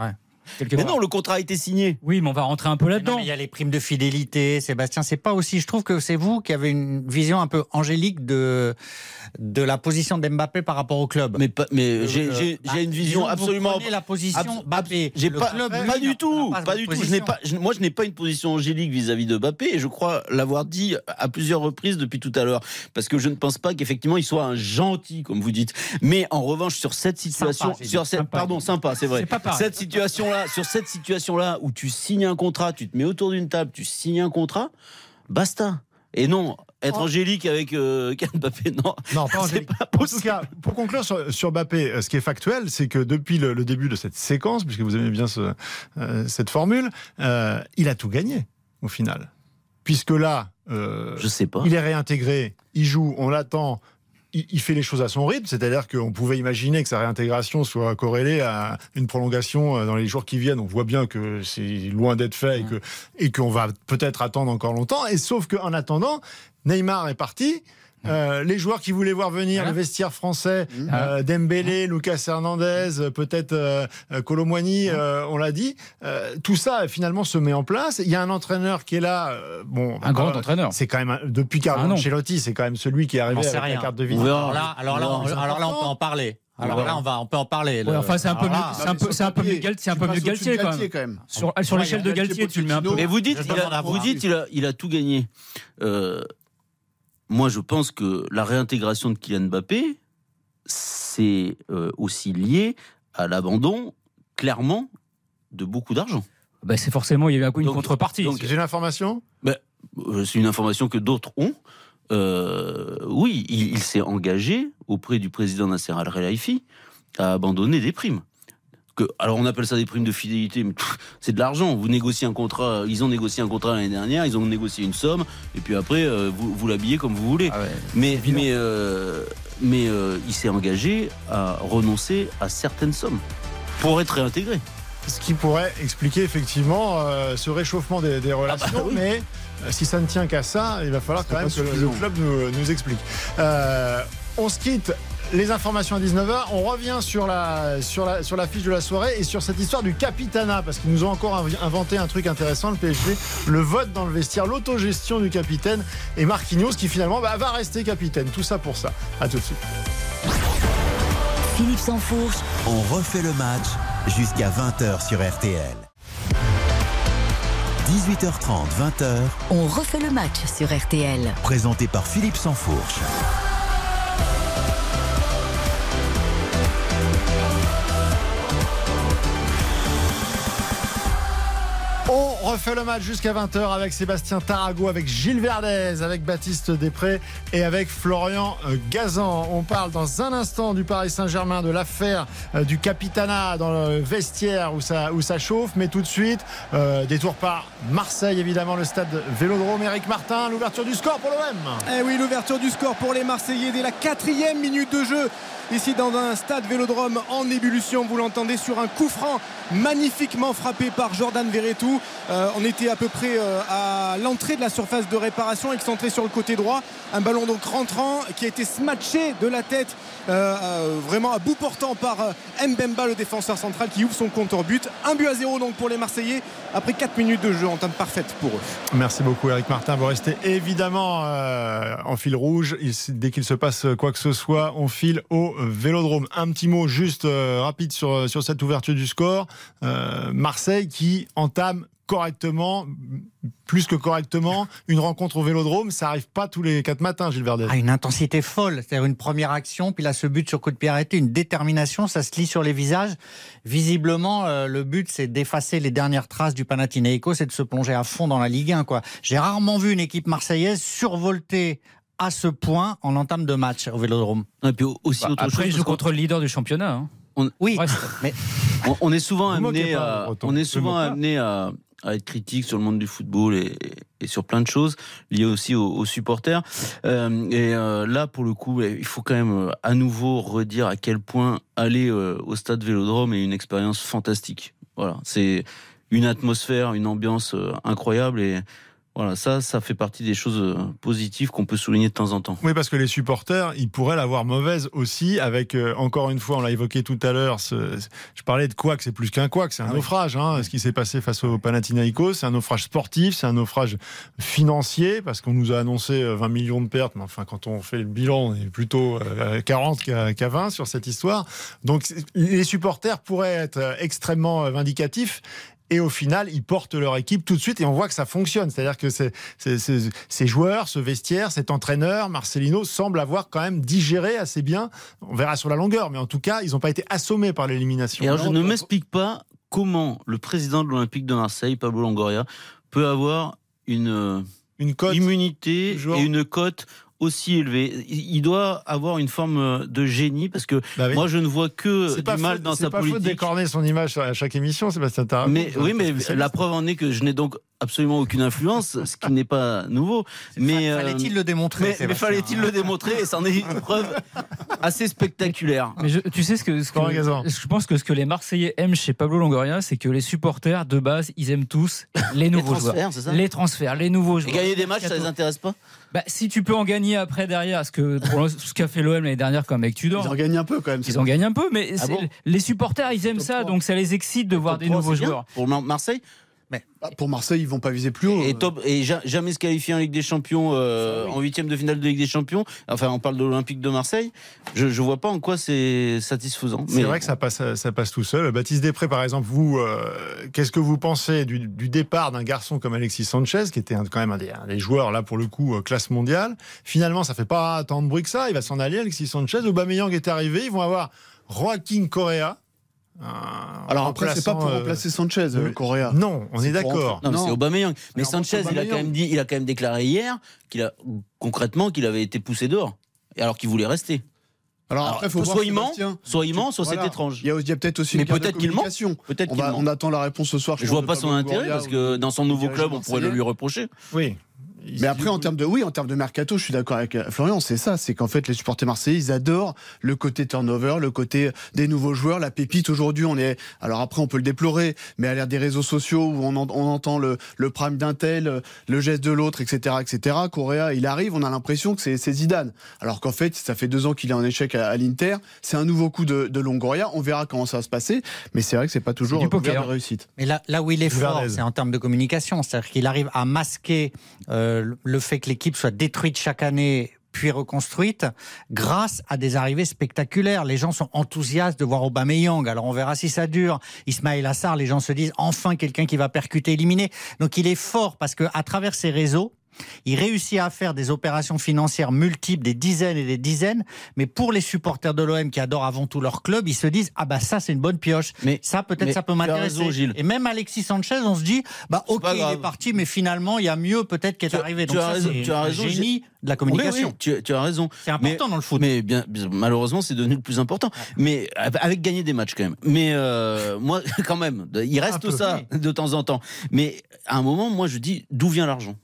Quelque Mais non, le contrat a été signé. Oui, mais on va rentrer un peu là-dedans. il y a les primes de fidélité, Sébastien. C'est pas aussi. Je trouve que c'est vous qui avez une vision un peu angélique de de la position d'Mbappé par rapport au club. Mais, pas- mais j'ai Euh, j'ai- bah, j'ai une vision vous absolument. prenez la position Mbappé. J'ai pas, club, pas du tout, pas, du tout. Je n'ai pas, je- moi, je n'ai pas une position angélique vis-à-vis de Mbappé, et je crois l'avoir dit à plusieurs reprises depuis tout à l'heure, parce que je ne pense pas qu'effectivement il soit un gentil, comme vous dites. Mais en revanche, sur cette situation, sur cette, Sympa. pardon, sympa, c'est vrai. C'est pas. Cette situation-là, sur cette situation-là où tu signes un contrat, tu te mets autour d'une table, tu signes un contrat, basta. Et non, être Oh. angélique avec euh, Kylian Mbappé, non. Non, pas Angélique. pas En tout possible. cas, pour conclure sur, sur Mbappé, euh, ce qui est factuel, c'est que depuis le, le début de cette séquence, puisque vous aimez bien ce- euh, cette formule, euh, il a tout gagné au final. Puisque là, euh, Je sais pas. il est réintégré, il joue, on l'attend. Il fait les choses à son rythme, c'est-à-dire qu'on pouvait imaginer que sa réintégration soit corrélée à une prolongation euh, dans les jours qui viennent. On voit bien que c'est loin d'être fait et que et qu'on va peut-être attendre encore longtemps. Et sauf qu'en attendant, Neymar est parti. Euh, les joueurs qui voulaient voir venir Voilà. le vestiaire français, euh, Dembélé, Lucas Hernandez, euh, peut-être euh, euh, Colomwani, euh, on l'a dit, euh, tout ça finalement se met en place. Il y a un entraîneur qui est là, euh, bon, Un grand euh, entraîneur. C'est quand même un- depuis Ah Carlo. Ancelotti, c'est quand même celui qui est arrivé avec sait la rien. carte de visite. Alors là, alors là, on, alors là, on peut en parler. Alors là, on va, on peut en parler. Ouais, enfin, c'est un peu là, c'est un peu, c'est un peu mieux c'est un peu mieux Galtier quand même. quand même. Sur, sur l'échelle de Galtier, tu le mets un peu. Mais vous dites, il a, vous dites, il a, il a tout gagné. Euh, moi, je pense que la réintégration de Kylian Mbappé, c'est euh, aussi lié à l'abandon, clairement, de beaucoup d'argent. Bah, c'est forcément, il y a eu une Donc- contrepartie. donc- J'ai une information? Euh, C'est une information que d'autres ont. Euh, oui, il, il s'est engagé auprès du président Nasser Al-Khelaifi à abandonner des primes. Que, alors on appelle ça des primes de fidélité, mais c'est de l'argent. Vous négociez un contrat, ils ont négocié un contrat l'année dernière, ils ont négocié une somme, et puis après euh, vous, vous l'habillez comme vous voulez. Ah ouais. Mais, mais, euh, mais euh, il s'est engagé à renoncer à certaines sommes pour être réintégré. Ce qui pourrait expliquer effectivement euh, ce réchauffement des, des relations, oui. mais euh, si ça ne tient qu'à ça, il va falloir quand même que le, le club nous, nous explique. Euh, on se quitte. Les informations à 19h. On revient sur la, sur, la, sur la fiche de la soirée et sur cette histoire du capitana, parce qu'ils nous ont encore inv- inventé un truc intéressant, le PSG, le vote dans le vestiaire, l'autogestion du capitaine et Marquinhos qui finalement bah, va rester capitaine. Tout ça pour ça. À tout de suite. Philippe Sansfourche, On refait le match jusqu'à 20h sur RTL. 18h30, 20h, on refait le match sur RTL. présenté par Philippe Sansfourche. Refait le match jusqu'à 20h avec Sébastien Tarago, avec Gilles Verdez, avec Baptiste Després et avec Florian euh, Gazan. On parle dans un instant du Paris Saint-Germain, de l'affaire euh, du Capitana dans le vestiaire où ça, où ça chauffe. Mais tout de suite, euh, détour par Marseille, évidemment, le stade Vélodrome. Eric Martin, l'ouverture du score pour l'OM. Eh oui, l'ouverture du score pour les Marseillais dès la quatrième minute de jeu. Ici dans un stade Vélodrome en ébullition, vous l'entendez sur un coup franc magnifiquement frappé par Jordan Verretou. Euh, on était à peu près euh, à l'entrée de la surface de réparation, excentré sur le côté droit. Un ballon donc rentrant qui a été smatché de la tête, euh, vraiment à bout portant par Mbemba, le défenseur central qui ouvre son compteur but. Un but à zéro donc pour les Marseillais après 4 minutes de jeu en temps parfaite pour eux. Merci beaucoup Eric Martin. Vous restez évidemment en fil rouge. Dès qu'il se passe quoi que ce soit, on file au Vélodrome. Un petit mot juste rapide sur, cette ouverture du score. Marseille qui entame correctement, plus que correctement, une rencontre au Vélodrome. Ça arrive pas tous les quatre matins, Gilles Verdez. Ah, une intensité folle, c'est-à-dire une première action, puis là ce but sur coup de pied arrêté, une détermination, ça se lit sur les visages. Visiblement, euh, le but c'est d'effacer les dernières traces du Panathinaikos, c'est de se plonger à fond dans la Ligue 1. Quoi. J'ai rarement vu une équipe marseillaise survoltée à ce point en entame de match au Vélodrome. Et puis aussi Bah, autre après, chose, contre le leader du championnat. hein. Oui, mais on, on est souvent amené pas, à, Breton. on est souvent amené à, à être critique sur le monde du football et, sur plein de choses liées aussi aux, supporters. Euh, et euh, là, pour le coup, il faut quand même euh, à nouveau redire à quel point aller au stade Vélodrome est une expérience fantastique. Voilà, c'est une atmosphère, une ambiance incroyable et Voilà, ça, ça fait partie des choses euh, positives qu'on peut souligner de temps en temps. Oui, parce que les supporters, ils pourraient l'avoir mauvaise aussi avec, euh, encore une fois, on l'a évoqué tout à l'heure, ce- je parlais de quoi que c'est plus qu'un quoi, c'est un naufrage. Hein, ce qui s'est passé face au Panathinaikos, c'est un naufrage sportif, c'est un naufrage financier, parce qu'on nous a annoncé euh, 20 millions de pertes, mais enfin, quand on fait le bilan, on est plutôt euh, à 40 qu'à qu'à 20 sur cette histoire. Donc, les supporters pourraient être euh, extrêmement euh, vindicatifs. Et au final, ils portent leur équipe tout de suite et on voit que ça fonctionne. C'est-à-dire que ces joueurs, ce vestiaire, cet entraîneur, Marcelino, semble avoir quand même digéré assez bien. On verra sur la longueur, mais en tout cas, ils n'ont pas été assommés par l'élimination. Et alors, je ne m'explique pas comment le président de l'Olympique de Marseille, Pablo Longoria, peut avoir une, euh, une cote immunité toujours. et une cote aussi élevée. Il doit avoir une forme euh, de génie parce que Bah oui. moi, je ne vois que C'est du pas mal dans c'est sa pas faux de politique. décorner son image à chaque émission, Sébastien Tarraco. Mais oui, mais la preuve en est que je n'ai donc absolument aucune influence, ce qui n'est pas nouveau. Mais euh, Fallait-il le démontrer mais, fallait-il le démontrer Et c'en est une preuve assez spectaculaire. Mais je- tu sais ce que, ce je pense que ce que les Marseillais aiment chez Pablo Longoria, c'est que les supporters de base, ils aiment tous les nouveaux transferts, joueurs, c'est ça les transferts, les nouveaux Et joueurs. gagner des matchs, ça les intéresse pas Bah, si tu peux en gagner après derrière, ce que pour ce qu'a fait l'OM l'année dernière comme avec Ils Tudor. en gagnent un peu quand même. Ils en gagnent un peu, mais Ah bon les supporters, ils aiment ça, 3. donc ça les excite de voir des 3, nouveaux joueurs. Pour Mar- Marseille Ah, Pour Marseille, ils vont pas viser plus haut. et, top, et ja- jamais se qualifier en Ligue des Champions, euh, en huitième de finale de Ligue des Champions. Enfin, on parle de l'Olympique de Marseille. Je, je vois pas en quoi c'est satisfaisant. C'est vrai que ça passe, ça passe tout seul. Baptiste Després, par exemple, vous, euh, qu'est-ce que vous pensez du, du départ d'un garçon comme Alexis Sanchez, qui était un- quand même un des, un des joueurs, là, pour le coup, euh, classe mondiale? Finalement, ça fait pas tant de bruit que ça. Il va s'en aller, Alexis Sanchez. Aubameyang est arrivé. Ils vont avoir Joaquin Correa. Un Alors après, c'est pas pour euh, remplacer Sanchez, euh, Correa. Non, on est, d'accord. Non, mais Non. c'est Aubameyang. Mais, Sanchez, il a quand même dit, il a quand même déclaré hier qu'il a concrètement qu'il avait été poussé dehors, et alors qu'il voulait rester. Alors Alors, après, faut voir soit il ment, soit il ment, soit Voilà. c'est étrange. Il y a, peut-être aussi Mais une carte de peut-être qu'il ment. communication. Peut-être On, qu'il va- ment. on attend la réponse ce soir. Je pense, vois pas son intérêt parce que dans son nouveau club, on pourrait le lui reprocher. Oui. Mais après, en termes de oui, en termes de mercato, je suis d'accord avec euh, Florian. C'est ça, c'est qu'en fait, les supporters marseillais, ils adorent le côté turnover, le côté des nouveaux joueurs, la pépite. Aujourd'hui, on est. Alors après, on peut le déplorer, mais à l'ère des réseaux sociaux où on, en- on entend le, le prime d'un tel, le geste de l'autre, etc., etc. Correa, il arrive, on a l'impression que c'est Zidane, alors qu'en fait, ça fait deux ans qu'il est en échec à, à l'Inter. C'est un nouveau coup de, de Longoria. On verra comment ça va se passer, mais c'est vrai que c'est pas toujours du poker. de réussite. Mais là, là où il est fort, c'est en termes de communication. C'est-à-dire qu'il arrive à masquer euh, le fait que l'équipe soit détruite chaque année puis reconstruite grâce à des arrivées spectaculaires. Les gens sont enthousiastes de voir Aubameyang. Alors on verra si ça dure. Ismaël Assar, les gens se disent enfin quelqu'un qui va percuter, éliminer. Donc il est fort parce que à travers ses réseaux, il réussit à faire des opérations financières multiples, des dizaines et des dizaines, mais pour les supporters de l'OM qui adorent avant tout leur club, ils se disent ah bah ça c'est une bonne pioche. Mais- ça peut-être mais ça peut tu as m'intéresser. Et même Alexis Sanchez, on se dit bah ok il est parti, mais finalement il y a mieux peut-être qui est Tu as- arrivé. tu Donc as ça, raison, tu as raison, génie de la communication. oui, tu, tu as raison. C'est important dans le foot. Mais bien, malheureusement, c'est devenu le plus important. Mais avec gagner des matchs quand même. Mais euh, moi, quand même, il reste peu, ça de temps en temps. Mais à un moment, moi, je dis d'où vient l'argent?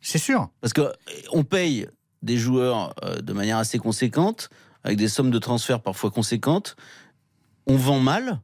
C'est sûr. Parce que euh, on paye des joueurs euh, de manière assez conséquente, avec des sommes de transfert parfois conséquentes. On vend mal.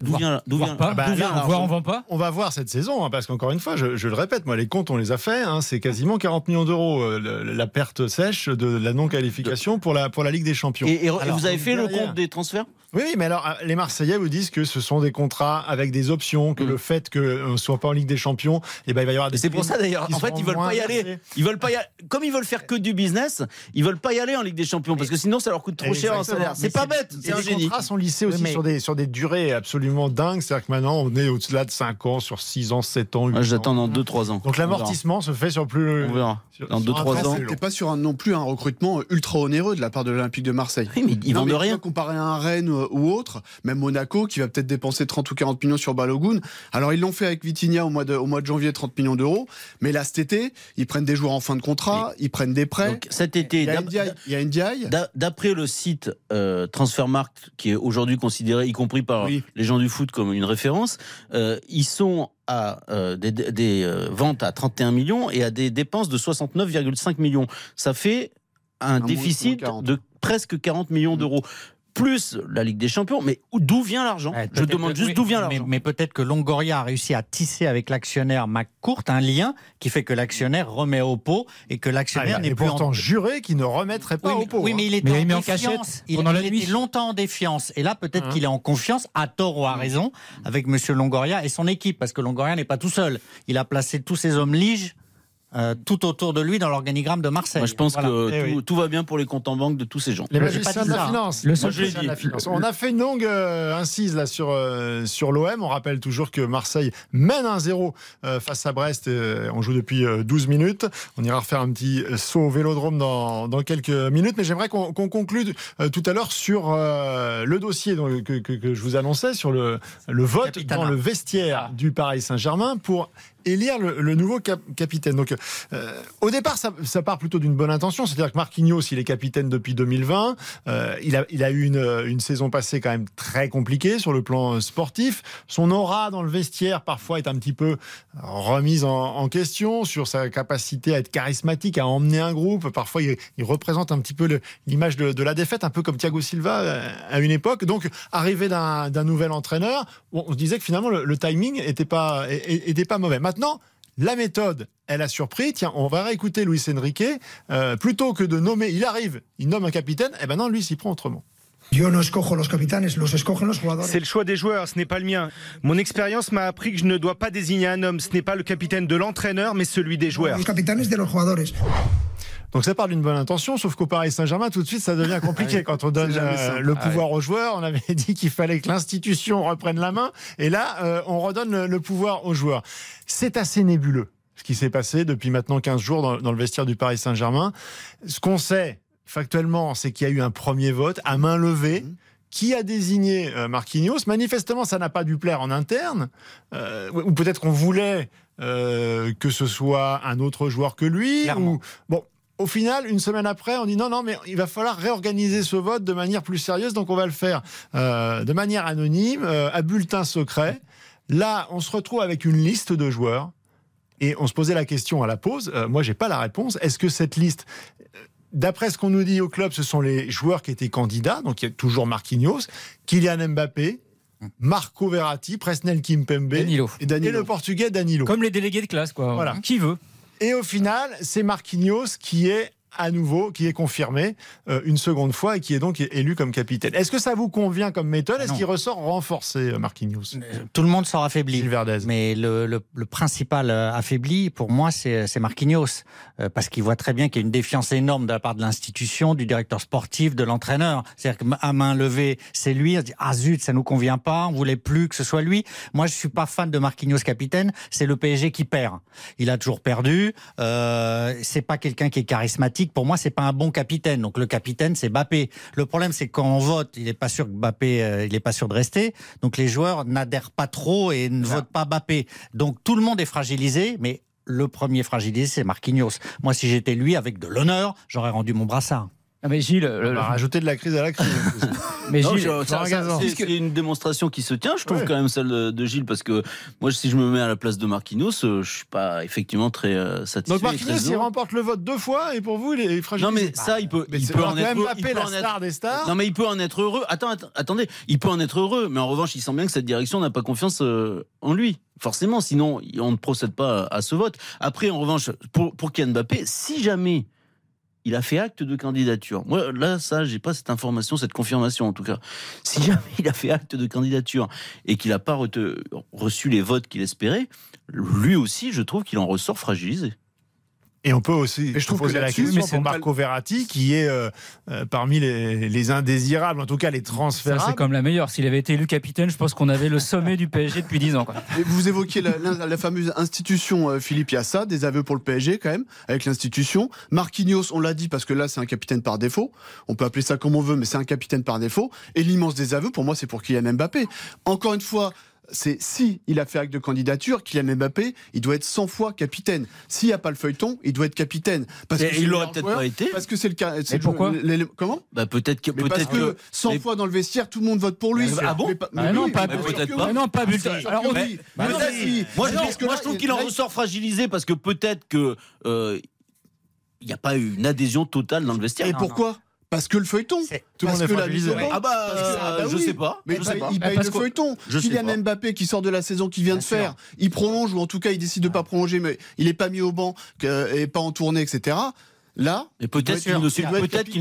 D'où vient, d'où vient, pas. Ah bah d'où vient là, l'argent Voire on vend pas. On va voir cette saison, hein, parce qu'encore une fois, je, je le répète, moi, les comptes, on les a faits. hein, c'est quasiment 40 millions d'euros, euh, la perte sèche de la non-qualification pour la, pour la Ligue des Champions. Et, et- et Alors, vous avez fait le compte des transferts? Oui, oui, mais alors, euh, les Marseillais vous disent que ce sont des contrats avec des options, que Mm. le fait qu'on ne soit pas en Ligue des Champions, eh ben, il va y avoir des. C'est pour ça d'ailleurs. En fait, ils veulent pas y aller. Ils veulent pas y aller. Comme ils veulent faire que du business, ils veulent pas y aller en Ligue des Champions parce que sinon ça leur coûte trop cher en salaire. C'est pas bête. C'est un les génie. contrats sont lissés aussi mais- sur, des, sur des durées absolument dingues. C'est-à-dire que maintenant, on est au-delà de 5 ans, sur 6 ans, 7 ans, 8 Moi, ans. j'attends dans 2-3 ans. Donc l'amortissement se fait sur plus. On verra. Dans sur un 2-3 temps ans. C'était pas sur un, non plus un recrutement ultra onéreux de la part de l'Olympique de Marseille. Oui, mais ils Non, vendent rien. Comparé à un Rennes euh, ou autre, même Monaco, qui va peut-être dépenser 30 ou 40 millions sur Balogun. Alors, ils l'ont fait avec Vitinha au mois, de, au mois de janvier, 30 millions d'euros. Mais là, cet été, ils prennent des joueurs en fin de contrat, ils prennent des prêts. Donc cet été, il y a d'a- d'après le site euh, Transfermarkt, qui est aujourd'hui considéré, y compris par Oui. les gens du foot, comme une référence, euh, ils sont à euh, des, des, euh, ventes à 31 millions et à des dépenses de 69,5 millions. Ça fait un, déficit moins 40. de presque 40 millions d'euros. Plus la Ligue des Champions. Mais où- d'où vient l'argent Ouais, Je demande juste oui, d'où vient mais- l'argent. Mais, peut-être que Longoria a réussi à tisser avec l'actionnaire McCourt un lien qui fait que l'actionnaire remet au pot et que Ah, l'actionnaire il n'est est plus pourtant en... juré qu'il ne remettrait pas Oui, au mais, pot. oui, hein. mais il était Mais il a en défiance. il, il était longtemps en défiance. Et là, peut-être Hein. qu'il est en confiance, à tort ou à raison, avec Monsieur Longoria et son équipe, parce que Longoria n'est pas tout seul. Il a placé tous ses hommes liges euh, tout autour de lui dans l'organigramme de Marseille. Moi, je pense Voilà. que Eh tout, oui. tout va bien pour les comptes en banque de tous ces gens. Les magiciens de la finance. Le Les seul- magiciens de la finance. On a fait une longue euh, incise là sur, euh, sur l'OM. On rappelle toujours que Marseille mène 1-0 euh, face à Brest. On joue depuis euh, 12 minutes. On ira refaire un petit saut au vélodrome dans, dans quelques minutes. Mais j'aimerais qu'on conclue euh, tout à l'heure sur euh, le dossier donc, que, que- que je vous annonçais, sur le, le vote Capitana. dans le vestiaire du Paris Saint-Germain pour élire le, le nouveau cap- capitaine. Donc, euh, au départ, ça, part plutôt d'une bonne intention. C'est-à-dire que Marquinhos, il est capitaine depuis 2020. Euh, il, a, eu une, saison passée quand même très compliquée sur le plan euh, sportif. Son aura dans le vestiaire, parfois, est un petit peu remise en, question sur sa capacité à être charismatique, à emmener un groupe. Parfois, il, représente un petit peu l'image de, la défaite, un peu comme Thiago Silva à une époque. Donc, arrivé d'un nouvel entraîneur, on, se disait que finalement, le, timing était pas, é- était pas mauvais. Maintenant, la méthode, elle a surpris. Tiens, on va réécouter Luis Enrique. Euh, plutôt que de nommer, il arrive, il nomme un capitaine. Eh ben non, lui, il s'y prend autrement. C'est le choix des joueurs, ce n'est pas le mien. Mon expérience m'a appris que je ne dois pas désigner un homme. Ce n'est pas le capitaine de l'entraîneur, mais celui des joueurs. Donc ça part d'une bonne intention, sauf qu'au Paris Saint-Germain, tout de suite, ça devient compliqué quand on donne euh, le pouvoir aux joueurs. On avait dit qu'il fallait que l'institution reprenne la main, et là, euh, on redonne le, le pouvoir aux joueurs. C'est assez nébuleux ce qui s'est passé depuis maintenant 15 jours dans, dans le vestiaire du Paris Saint-Germain. Ce qu'on sait factuellement, c'est qu'il y a eu un premier vote à main levée. Qui a désigné euh, Marquinhos Manifestement, ça n'a pas dû plaire en interne, euh, ou peut-être qu'on voulait euh, que ce soit un autre joueur que lui. Clairement. Ou, bon, au final, une semaine après, on dit non, non, mais il va falloir réorganiser ce vote de manière plus sérieuse, donc on va le faire euh, de manière anonyme, euh, à bulletin secret. Là, on se retrouve avec une liste de joueurs. Et on se posait la question à la pause. euh, moi, j'ai pas la réponse. Est-ce que cette liste, d'après ce qu'on nous dit au club, ce sont les joueurs qui étaient candidats Donc, il y a toujours Marquinhos, Kylian Mbappé, Marco Verratti, Presnel Kimpembe Danilo. Et et Danilo. le Portugais Danilo. Comme les délégués de classe, quoi. Voilà. Qui veut? Et au final, c'est Marquinhos qui est à nouveau, qui est confirmé euh, une seconde fois et qui est donc élu comme capitaine. Est-ce que ça vous convient comme méthode? Est-ce qu'il ressort renforcé, euh, Marquinhos Tout le monde sort affaibli. Mais le, le- le principal euh, affaibli, pour moi, c'est c'est Marquinhos. Euh, parce qu'il voit très bien qu'il y a une défiance énorme de la part de l'institution, du directeur sportif, de l'entraîneur. C'est-à-dire qu'à main levée, c'est lui. On se dit, ah zut, ça nous convient pas, on voulait plus que ce soit lui. Moi, je suis pas fan de Marquinhos capitaine. C'est le PSG qui perd. Il a toujours perdu. Euh, c'est pas quelqu'un qui est charismatique. Pour moi, c'est pas un bon capitaine. Donc le capitaine, c'est Mbappé. Le problème, c'est que quand on vote, il est pas sûr que Mbappé, euh, il est pas sûr de rester. Donc les joueurs n'adhèrent pas trop et ne votent pas Mbappé. Donc tout le monde est fragilisé, mais le premier fragilisé, c'est Marquinhos. Moi, si j'étais lui, avec de l'honneur, j'aurais rendu mon brassard. Ah, mais Gilles, le- On va rajouter de la crise à la crise. mais Non, Gilles, je- ça- Florent ça- Gazan. c'est c'est une démonstration qui se tient, je trouve Ouais. quand même celle de, de Gilles, parce que moi, si je me mets à la place de Marquinhos, euh, je suis pas effectivement très euh, satisfait. donc Marquinhos, il remporte le vote deux fois et pour vous, il est fragilisé. Non mais ça, il peut, Mais il peut en être heureux. il peut la en être- star des stars. Non mais il peut en être heureux. Attends, att- attendez, il peut en être heureux, mais en revanche, il sent bien que cette direction n'a pas confiance euh, en lui. Forcément, sinon on ne procède pas à ce vote. Après, en revanche, pour pour Kylian Mbappé, si jamais il a fait acte de candidature. Moi, là, ça, j'ai pas cette information, cette confirmation en tout cas. Si jamais il a fait acte de candidature et qu'il n'a pas reçu les votes qu'il espérait, lui aussi, je trouve qu'il en ressort fragilisé. Et on peut aussi Et je trouve poser que la question mais c'est pour pas- Marco Verratti, qui est euh, euh, parmi les, les indésirables, en tout cas les ça, transférables. c'est comme la meilleure. S'il avait été élu capitaine, je pense qu'on avait le sommet du PSG depuis 10 ans. Quoi. Et vous évoquiez la, la- la fameuse institution euh, Philippe Yassa, des aveux pour le PSG quand même, avec l'institution. Marquinhos, on l'a dit parce que là c'est un capitaine par défaut. On peut appeler ça comme on veut, mais c'est un capitaine par défaut. Et l'immense des aveux, pour moi, c'est pour Kylian Mbappé. Encore une fois. C'est si il a fait acte de candidature, Kylian Mbappé, il doit être 100 fois capitaine. S'il n'y a pas le feuilleton, il doit être capitaine. Parce Et que c'est il le l'aurait peut-être pas été. Parce que c'est le cas. c'est Et pourquoi Comment Bah peut-être que mais parce que que 100 mais- fois dans le vestiaire, tout le monde vote pour lui. Ah bon Mais pas- Ah mais non, oui, pas- peut-être pas. oui. Ah non, pas bulletin. Alors, bah non, si. Moi, je, trouve qu'il en ressort fragilisé parce que peut-être que euh, il n'y a pas eu une adhésion totale dans le vestiaire. Et Non, pourquoi? Parce que le feuilleton. Tout le monde que la banc. Ah bah, que- ah bah je sais pas. Mais je il sais paye- pas. il paye Parce le feuilleton. Kylian. Mbappé qui sort de la saison qu'il vient de sûr. faire, il prolonge ou en tout cas il décide de pas prolonger, mais il est pas mis au banc que- et pas en tournée, etc. Là, Et peut-être qu'il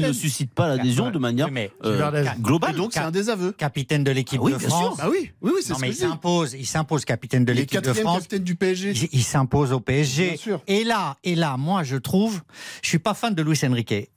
ne, ne suscite pas l'adhésion de manière mais euh, globale. et donc c'est un désaveu. capitaine de l'équipe Ah oui, de bien France. Bah oui, oui, oui, c'est ce mais que il s'impose, il s'impose capitaine de l'équipe de quatrième France. capitaine du PSG. Il, il s'impose au PSG. Bien sûr. Et là, et là, moi, je trouve, je suis pas fan de Luis Enrique.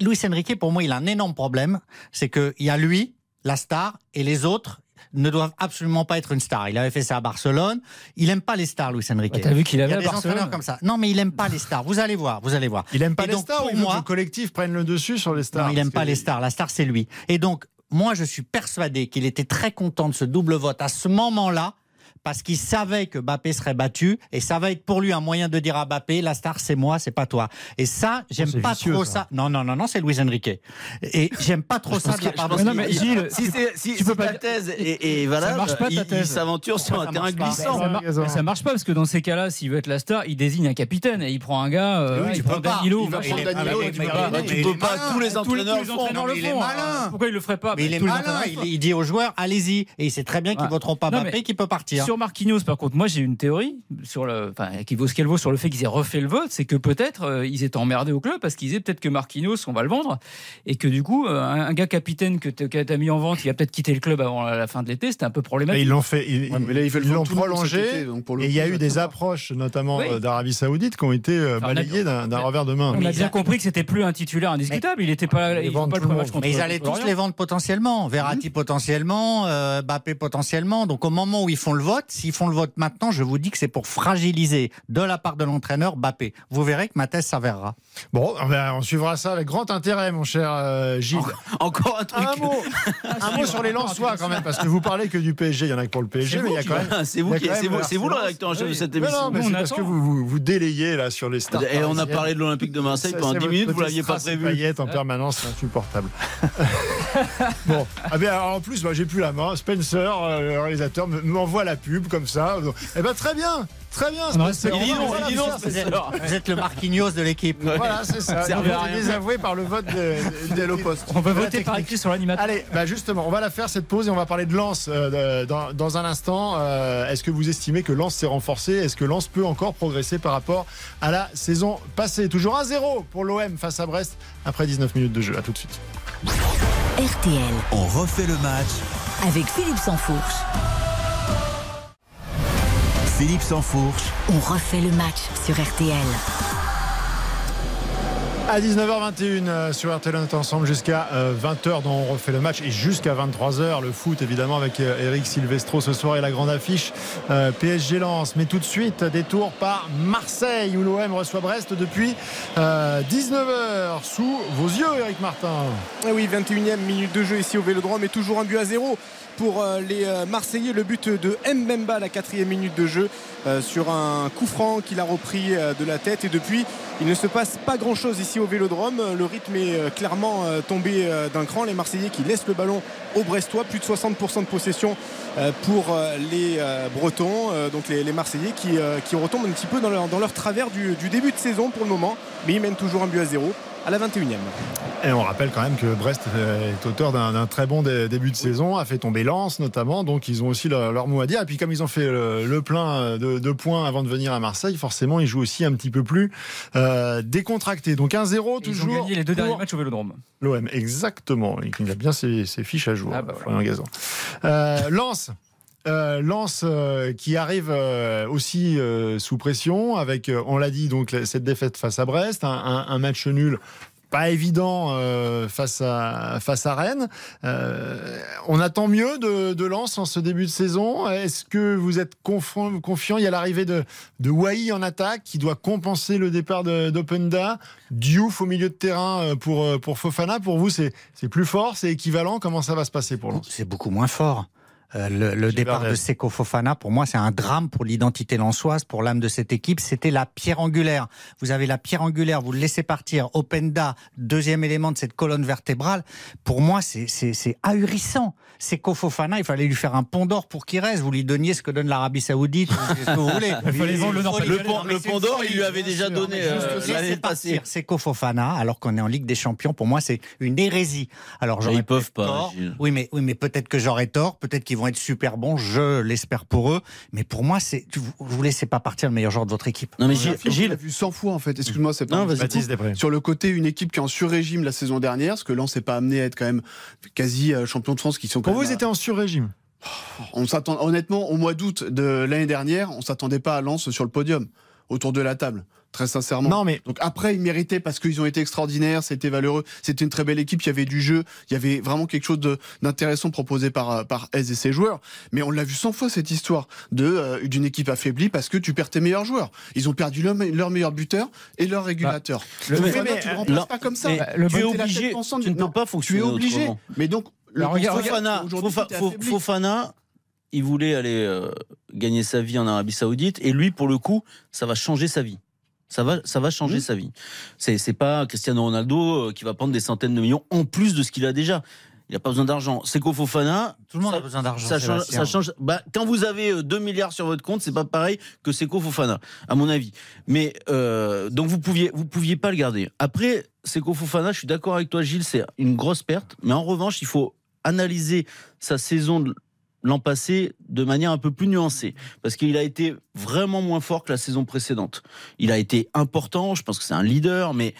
Luis Enrique, pour moi, il a un énorme problème, c'est qu'il y a lui, la star, et les autres ne doivent absolument pas être une star. Il avait fait ça à Barcelone. Il aime pas les stars, Luis Enrique. Bah, T'as vu qu'il il y avait à Barcelone comme ça. Non, mais il aime pas les stars. Vous allez voir, vous allez voir. Il aime pas Et les donc, stars pour ou moi- le collectif prenne le dessus sur les stars? Non, il aime pas les stars. La star, c'est lui. Et donc, moi, je suis persuadé qu'il était très content de ce double vote à ce moment-là. Parce qu'il savait que Mbappé serait battu et ça va être pour lui un moyen de dire à Mbappé la star c'est moi c'est pas toi et ça j'aime c'est pas vicieux, trop ça. ça. non non non non c'est Luis Enrique et j'aime pas trop ça Si, tu si peux ta pas- thèse est, est valable, marche pas, ta il- il thèse. s'aventure sur un ça terrain marche pas glissant. Ça, mar- raison. ça marche pas parce que dans ces cas-là, s'il veut être la star, il désigne un capitaine et il prend un gars. euh, Oui, ouais, tu il prend pas. Danilo. Il va machin. prendre Danilo mais- et tu peux pas, tous les entraîneurs le font. Pourquoi il le ferait pas mais il est malin il, dit aux joueurs allez-y et il sait très bien qu'ils voteront pas Mbappé qu'il peut partir Sur Marquinhos, par contre, moi j'ai une théorie sur le, enfin, qui vaut ce qu'elle vaut sur le fait qu'ils aient refait le vote, c'est que peut-être euh, ils étaient emmerdés au club parce qu'ils disaient peut-être que Marquinhos, on va le vendre, et que du coup, euh, un, un gars capitaine que tu as mis en vente, il va peut-être quitter le club avant la, la fin de l'été, c'était un peu Mais problématique. ils l'ont fait, ils Ouais, mais là, ils veulent ils l'ont prolongé. été, donc pour le et il y a eu des approches, notamment Oui. euh, d'Arabie Saoudite, qui ont été euh, a- balayées d'un d'un mais- revers de main. On a Mais bien ils- compris que c'était plus un titulaire indiscutable. Il était pas, Ils il vendent pas tout le match contre. Mais ils allaient tous les vendre potentiellement. Verratti potentiellement, euh, Mbappé potentiellement. Donc au moment où ils font le vote, s'ils font le vote maintenant, je vous dis que c'est pour fragiliser de la part de l'entraîneur Mbappé. Vous verrez que ma thèse s'avérera. Bon, ben, on suivra ça avec grand intérêt, mon cher euh, Gilles. Encore un truc. Un mot, un mot sur les Lensois quand même, parce que vous parlez que du PSG, il y en a que pour le PSG, mais il y a quand même. c'est vous qui- c'est vous- c'est vous le Arsenal. rédacteur en chef de cette Mais émission. non, mais c'est on parce que vous, vous, vous délayez là sur les stars. Et on a parlé de l'Olympique de Marseille pendant c'est 10 votre minutes, vous l'aviez pas prévu. En permanence, c'est insupportable. bon, ah bien, alors, en plus, moi, j'ai plus la main. Spencer, euh, le réalisateur, me- m'envoie la pub comme ça. Eh ben très bien, très bien. Il dit non, va il dit non, Vous êtes, Spencer. vous êtes le Marquinhos de l'équipe. Voilà, c'est ça. Vous êtes désavoué par le vote de. On la voter par écrit sur l'animateur. Allez, bah justement, on va la faire cette pause et on va parler de Lens euh, dans un instant. Euh, Est-ce que vous estimez que Lens s'est renforcé? Est-ce que Lens peut encore progresser par rapport à la saison passée? Toujours 1-0 pour l'OM face à Brest après 19 minutes de jeu. À tout de suite. RTL On refait le match. avec Philippe Sansfourche. Philippe Sansfourche. On refait le match sur RTL. À 19h21 euh, sur RTL, on ensemble jusqu'à 20h dont on refait le match et jusqu'à 23h le foot évidemment avec euh, Eric Silvestro ce soir et la grande affiche euh, PSG Lens. Mais tout de suite, détour par Marseille où l'OM reçoit Brest depuis euh, 19h sous vos yeux Eric Martin. Ah oui, 21e minute de jeu ici au Vélodrome et toujours un but à zéro pour euh, les euh, Marseillais. Le but de Mbemba la quatrième minute de jeu euh, sur un coup franc qu'il a repris euh, de la tête et depuis il ne se passe pas grand chose au Vélodrome. Le rythme est euh, clairement euh, tombé euh, d'un cran. Les Marseillais qui laissent le ballon aux Brestois, plus de 60% de possession pour les Bretons, donc les, Marseillais qui, retombent un petit peu dans leur, travers du début de saison pour le moment, mais ils mènent toujours un but à zéro à la 21e. Et on rappelle quand même que Brest euh, est auteur d'un très bon dé- début de saison, a fait tomber Lens notamment, donc ils ont aussi leur, leur mot à dire. Et puis comme ils ont fait le, le plein de, de points avant de venir à Marseille, forcément ils jouent aussi un petit peu plus euh, décontracté. Donc 1-0 Ils ont toujours. gagné les deux derniers matchs au Vélodrome. L'OM, exactement. Il a bien ses, ses fiches à jour, Ah bah Florian Gazan. Euh, Lens. Euh, Lens euh, qui arrive euh, aussi euh, sous pression avec, on l'a dit, donc cette défaite face à Brest, un, match nul pas évident face à face à Rennes. On attend mieux de, de Lens en ce début de saison. Est-ce que vous êtes conf- confiant? Il y a l'arrivée de de en attaque qui doit compenser le départ d'Openda. Diouf au milieu de terrain pour pour Fofana. Pour vous, c'est c'est plus fort, c'est équivalent. Comment ça va se passer pour Lens C'est beaucoup moins fort. Euh, le, le départ de Seko Fofana, pour moi, c'est un drame pour l'identité lançoise, pour l'âme de cette équipe. C'était la pierre angulaire. Vous avez la pierre angulaire, vous le laissez partir. Openda, deuxième élément de cette colonne vertébrale. Pour moi, c'est- c'est c'est ahurissant. Seko Fofana, il fallait lui faire un pont d'or pour qu'il reste. Vous lui donniez ce que donne l'Arabie Saoudite, ou ce que vous voulez. Il fallait vendre le pont- le pont d'or, il lui avait déjà donné euh, Juste l'année passée. Seko Fofana, alors qu'on est en Ligue des Champions, pour moi, c'est une hérésie. Alors, j'aurais Ils peuvent peut-être pas, tort. Oui, mais, oui, mais peut-être que j'aurais tort. Peut-être qu'ils vont être super bons. Je l'espère pour eux. Mais pour moi, c'est, vous, vous laissez pas partir le meilleur joueur de votre équipe. Non mais Gilles, Gilles, vu 100 fois en fait. Excuse-moi, c'est pas Non. Baptiste Després. sur le côté une équipe qui est en sur-régime la saison dernière, parce que Lens s'est pas amené à être quand même quasi euh, champion de France, qui sont quand vous, étaient en sur-régime. On s'attend honnêtement au mois d'août de l'année dernière, on s'attendait pas à Lens sur le podium autour de la table. Très sincèrement. Non, mais Donc après, ils méritaient parce qu'ils ont été extraordinaires, c'était valeureux, c'était une très belle équipe, il y avait du jeu, il y avait vraiment quelque chose d'intéressant proposé par euh, par Hez et ses joueurs. Mais on l'a vu 100 fois cette histoire de euh, d'une équipe affaiblie parce que tu perds tes meilleurs joueurs. Ils ont perdu leur, leur meilleur buteur et leur régulateur. le- Donc, mais- tu le euh, remplaces là- pas comme ça. le tu es obligé, tu ne peux pas Tu es fonctionner obligé. autrement. Mais donc le Alors, regarde, constat, Fofana. Fofana, il voulait aller euh, gagner sa vie en Arabie Saoudite et lui, pour le coup, ça va changer sa vie. Ça va, ça va changer Mhm. sa vie. C'est, c'est pas Cristiano Ronaldo euh, qui va prendre des centaines de millions en plus de ce qu'il a déjà. Il n'a pas besoin d'argent. Seko Fofana, Tout le monde ça- a besoin d'argent. ça change, Sébastien. ça change. Bah, quand vous avez euh, 2 milliards sur votre compte, c'est pas pareil que Seko Fofana, à mon avis. Mais euh, donc vous pouviez, vous pouviez pas le garder. Après, Seko Fofana, je suis d'accord avec toi, Gilles, c'est une grosse perte. Mais en revanche, il faut analyser sa saison de l'an passé de manière un peu plus nuancée, parce qu'il a été vraiment moins fort que la saison précédente. Il a été important, je pense que c'est un leader, mais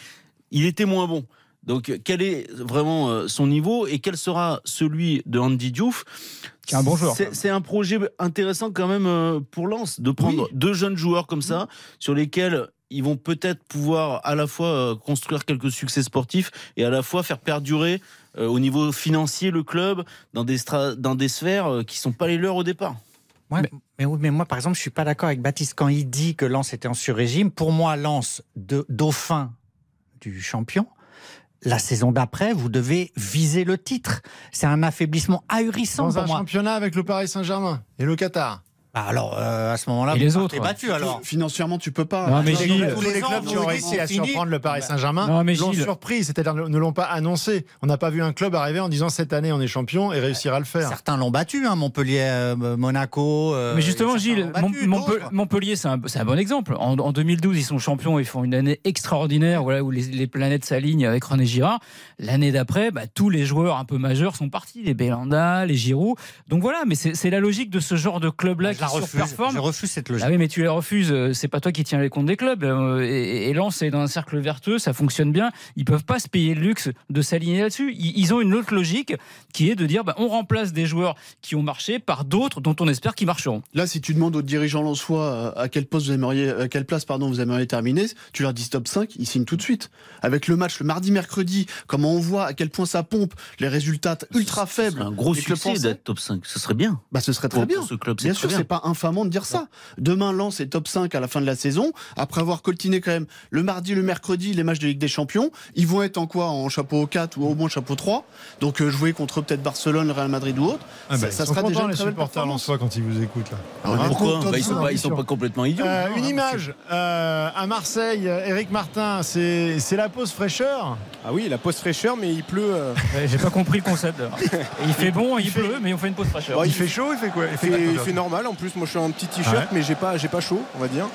il était moins bon. Donc, quel est vraiment euh, son niveau et quel sera celui de Andy Diouf? Un bon joueur, C'est- un projet intéressant quand même euh, pour Lens de prendre deux jeunes joueurs comme ça, sur lesquels ils vont peut-être pouvoir à la fois euh, construire quelques succès sportifs et à la fois faire perdurer euh, au niveau financier le club dans des, stra- dans des sphères qui sont pas les leurs au départ. Ouais, mais... oui, mais moi, par exemple, je suis pas d'accord avec Baptiste quand il dit que Lens était en sur-régime. Pour moi, Lens, de, dauphin du champion, la saison d'après, vous devez viser le titre. C'est un affaiblissement ahurissant dans pour un moi. championnat avec le Paris Saint-Germain et le Qatar. Bah alors, euh, à ce moment-là, Et vous les autres, ouais. battus alors. Financièrement, tu peux pas. Non, mais Tous les- Gilles- tous les clubs qui ont réussi c'est à surprendre le Paris Saint-Germain l'ont surpris, c'est-à-dire ne l'ont pas annoncé. On n'a pas vu un club arriver en disant cette année on est champion et réussir à le faire. Certains l'ont battu, hein, Montpellier, euh, Monaco. euh, Mais justement, Gilles, battu, Mont-. Montpellier, c'est un, bon exemple. En, en 2012, ils sont champions, ils font une année extraordinaire, voilà, où les, les planètes s'alignent avec René Girard. L'année d'après, bah, tous les joueurs un peu majeurs sont partis, les Belanda, les Giroud. Donc voilà, mais c'est c'est la logique de ce genre de club-là Je la refuse. Je refuse cette logique. Ah oui, mais tu les refuses. euh, C'est pas toi qui tiens les comptes des clubs. euh, Et, et Lens est dans un cercle vertueux, ça fonctionne bien. Ils peuvent pas se payer le luxe de s'aligner là-dessus. Ils, ils ont une autre logique qui est de dire, bah, on remplace des joueurs qui ont marché par d'autres dont on espère qu'ils marcheront. Là, si tu demandes aux dirigeants lensois euh, à quel poste vous aimeriez, à quelle place pardon vous aimeriez terminer, tu leur dis top 5, ils signent tout de suite. Avec le match le mardi, mercredi, comment on voit à quel point ça pompe, les résultats ultra C'est faibles. un gros succès d'être top 5. Ce serait bien. Bah, ce serait très Pour- bien. pour ce club, bien sûr, c'est pas infamant de dire ça. Demain, Lens est top 5 à la fin de la saison. Après avoir coltiné quand même le mardi, le mercredi, les matchs de Ligue des Champions, ils vont être en quoi? En chapeau 4 ou au moins chapeau 3. Donc, euh, jouer contre peut-être Barcelone, le Real Madrid ou autre. Ah bah, ça, sont sera déjà contents, une les très belle supporters lensois quand ils vous écoutent là. Ah, Pourquoi top Bah, Ils sont pas, ils sont pas complètement idiots. Euh, une image euh, à Marseille, Eric Martin, c'est c'est la pause fraîcheur. Ah oui, la pause fraîcheur, mais il pleut. euh, J'ai pas compris le concept. il fait bon, il, pleut, mais on fait une pause fraîcheur. Il fait chaud, il fait quoi? Il fait, il fait normal. En plus, moi, je suis en petit t-shirt, Ouais. mais j'ai pas, j'ai pas chaud, on va dire.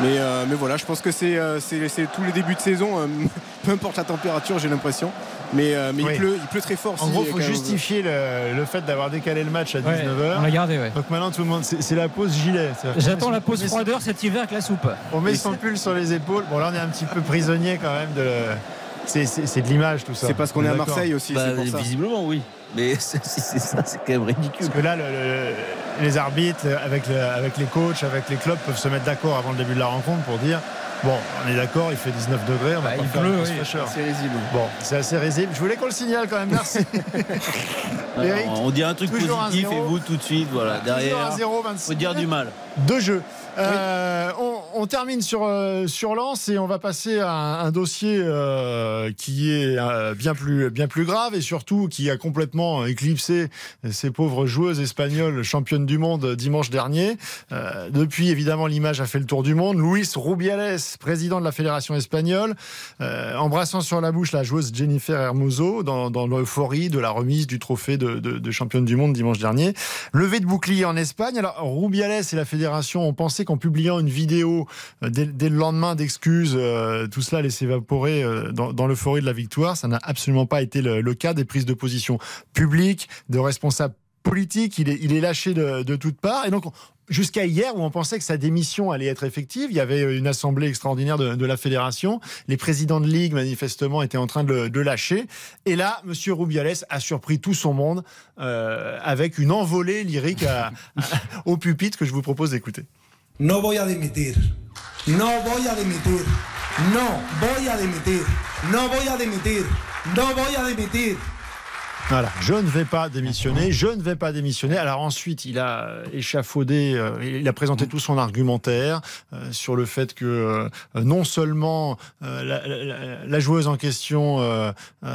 Mais, euh, mais voilà, je pense que c'est, euh, c'est, c'est tous les débuts de saison, euh, peu importe la température, j'ai l'impression. Mais, euh, mais Oui. il pleut, il pleut très fort. En si, gros, il faut justifier le, le fait d'avoir décalé le match à Ouais, 19h. on l'a gardé, ouais. Donc maintenant, tout le monde, c'est la pause gilet. J'attends la pause froideur cet hiver avec la soupe. On met son pull sur les épaules. Bon, là, on est un petit peu prisonnier quand même de. C'est c'est- c'est de l'image tout ça. C'est parce qu'on est à. Marseille aussi. Bah, c'est pour ça. visiblement, oui. Mais c'est c'est- ça, c'est quand même ridicule. Parce que là, le- le- les arbitres, avec, le- avec les coachs, avec les clubs, peuvent se mettre d'accord avant le début de la rencontre pour dire bon, on est d'accord, il fait 19 degrés, on va Bah, pas il faire pleut, oui. C'est risible. Bon, c'est assez risible. Je voulais qu'on le signale quand même. Merci. Eric, on dit un truc un positif et vous tout de suite, voilà, derrière. un 0, 26. Faut dire du mal. Deux jeux. Euh, on, termine sur, euh, sur Lens et on va passer à un, dossier euh, qui est bien, plus, bien plus grave et surtout qui a complètement éclipsé ces pauvres joueuses espagnoles championnes du monde dimanche dernier. Depuis, évidemment, l'image a fait le tour du monde. Luis Rubiales, président de la Fédération espagnole, embrassant sur la bouche la joueuse Jennifer Hermoso dans, l'euphorie de la remise du trophée de, de, championne du monde dimanche dernier. Levé de bouclier en Espagne. Alors, Rubiales et la Fédération ont pensé qu'en publiant une vidéo euh, dès, le lendemain d'excuses, euh, tout cela allait s'évaporer euh, dans, dans l'euphorie de la victoire. Ça n'a absolument pas été le, cas des prises de position publiques, de responsables politiques. Il est, lâché de, de toutes parts. Et donc, Jusqu'à hier, où on pensait que sa démission allait être effective, il y avait une assemblée extraordinaire de, la fédération. Les présidents de ligue, manifestement, étaient en train de le de lâcher. Et là, Monsieur Rubiales a surpris tout son monde avec une envolée lyrique à, à, au pupitre que je vous propose d'écouter. No voy a dimitir. No voy a dimitir. No voy a dimitir. No voy a dimitir. No voy a dimitir. Voilà, je ne vais pas démissionner, je ne vais pas démissionner. Alors ensuite, il a échafaudé, euh, il a présenté tout son argumentaire euh, sur le fait que euh, non seulement la, la, la, joueuse en question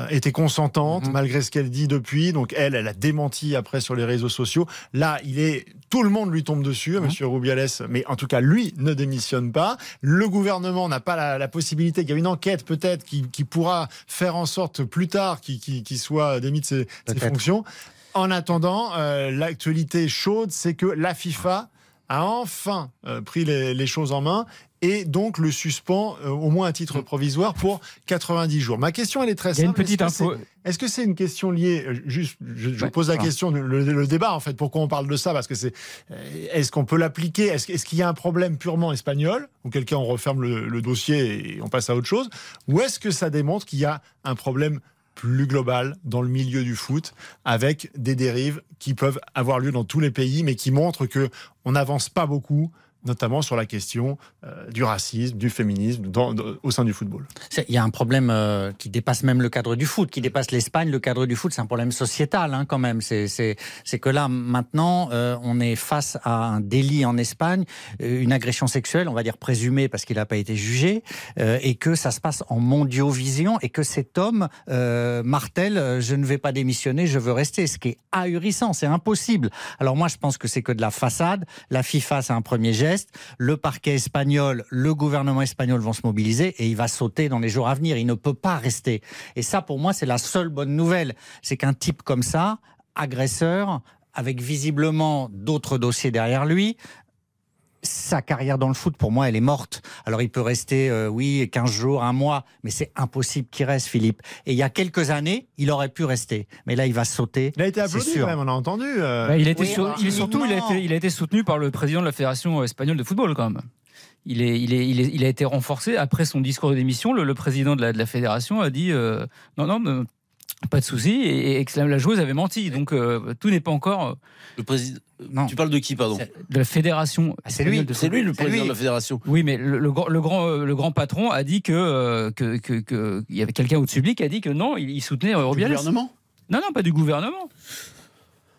était consentante, mmh. malgré ce qu'elle dit depuis, donc elle, elle a démenti après sur les réseaux sociaux. Là, il est, tout le monde lui tombe dessus, mmh. Monsieur Rubiales, mais en tout cas, lui ne démissionne pas. Le gouvernement n'a pas la, la, possibilité. Il y a une enquête peut-être qui, qui, pourra faire en sorte plus tard qu'il qu qu soit démis de ses ses, ses fonctions. En attendant, euh, l'actualité chaude, c'est que la FIFA a enfin euh, pris les, les, choses en main et donc le suspend euh, au moins à titre provisoire pour 90 jours. Ma question elle est très simple. Il y a une petite est-ce info. Est-ce que c'est une question liée Juste, je, je ouais, pose la question, le, le, débat en fait. Pourquoi on parle de ça? Parce que c'est est-ce qu'on peut l'appliquer? Est-ce est qu'il y a un problème purement espagnol? Ou quelqu'un on referme le, le dossier et on passe à autre chose? Ou est-ce que ça démontre qu'il y a un problème plus global dans le milieu du foot, avec des dérives qui peuvent avoir lieu dans tous les pays, mais qui montrent que on n'avance pas beaucoup notamment sur la question euh, du racisme, du féminisme au sein du football. Il y a un problème euh, qui dépasse même le cadre du foot, qui dépasse l'Espagne. Le cadre du foot, c'est un problème sociétal hein, quand même. C'est que là, maintenant, euh, on est face à un délit en Espagne, une agression sexuelle, on va dire présumée parce qu'il n'a pas été jugé, et que ça se passe en mondiovision, et que cet homme martèle, je ne vais pas démissionner, je veux rester, ce qui est ahurissant, c'est impossible. Alors moi, je pense que c'est que de la façade. La FIFA, c'est un premier geste Le parquet espagnol, le gouvernement espagnol vont se mobiliser et il va sauter dans les jours à venir. Il ne peut pas rester. Et ça, pour moi, c'est la seule bonne nouvelle. C'est qu'un type comme ça, agresseur, avec visiblement d'autres dossiers derrière lui, sa carrière dans le foot, pour moi, elle est morte. Alors, il peut rester, euh, oui, 15 jours, un mois, mais c'est impossible qu'il reste, Philippe. Et il y a quelques années, il aurait pu rester. Mais là, il va sauter. Il a été applaudi, sûr. même, on a entendu. Euh... Bah, il, a été oui, sur, il, surtout, il a, été, il a été soutenu par le président de la Fédération espagnole de football, quand même. Il, est, il, est, il, est, il, a été renforcé. Après son discours de démission, le, le président de la, de la, fédération a dit euh, non, non, pas de souci, et, et, que la joueuse avait menti. Donc euh, tout n'est pas encore. Le président. Non. Tu parles de qui, pardon De la fédération. Ah, c'est lui, c'est lui le président lui. de la fédération. Oui, mais le, le, le, grand, le grand patron a dit que euh, que, que, que, il y avait quelqu'un au-dessus de lui qui a dit que non, il, il soutenait Rubiales. Du gouvernement? Non, non, pas du gouvernement.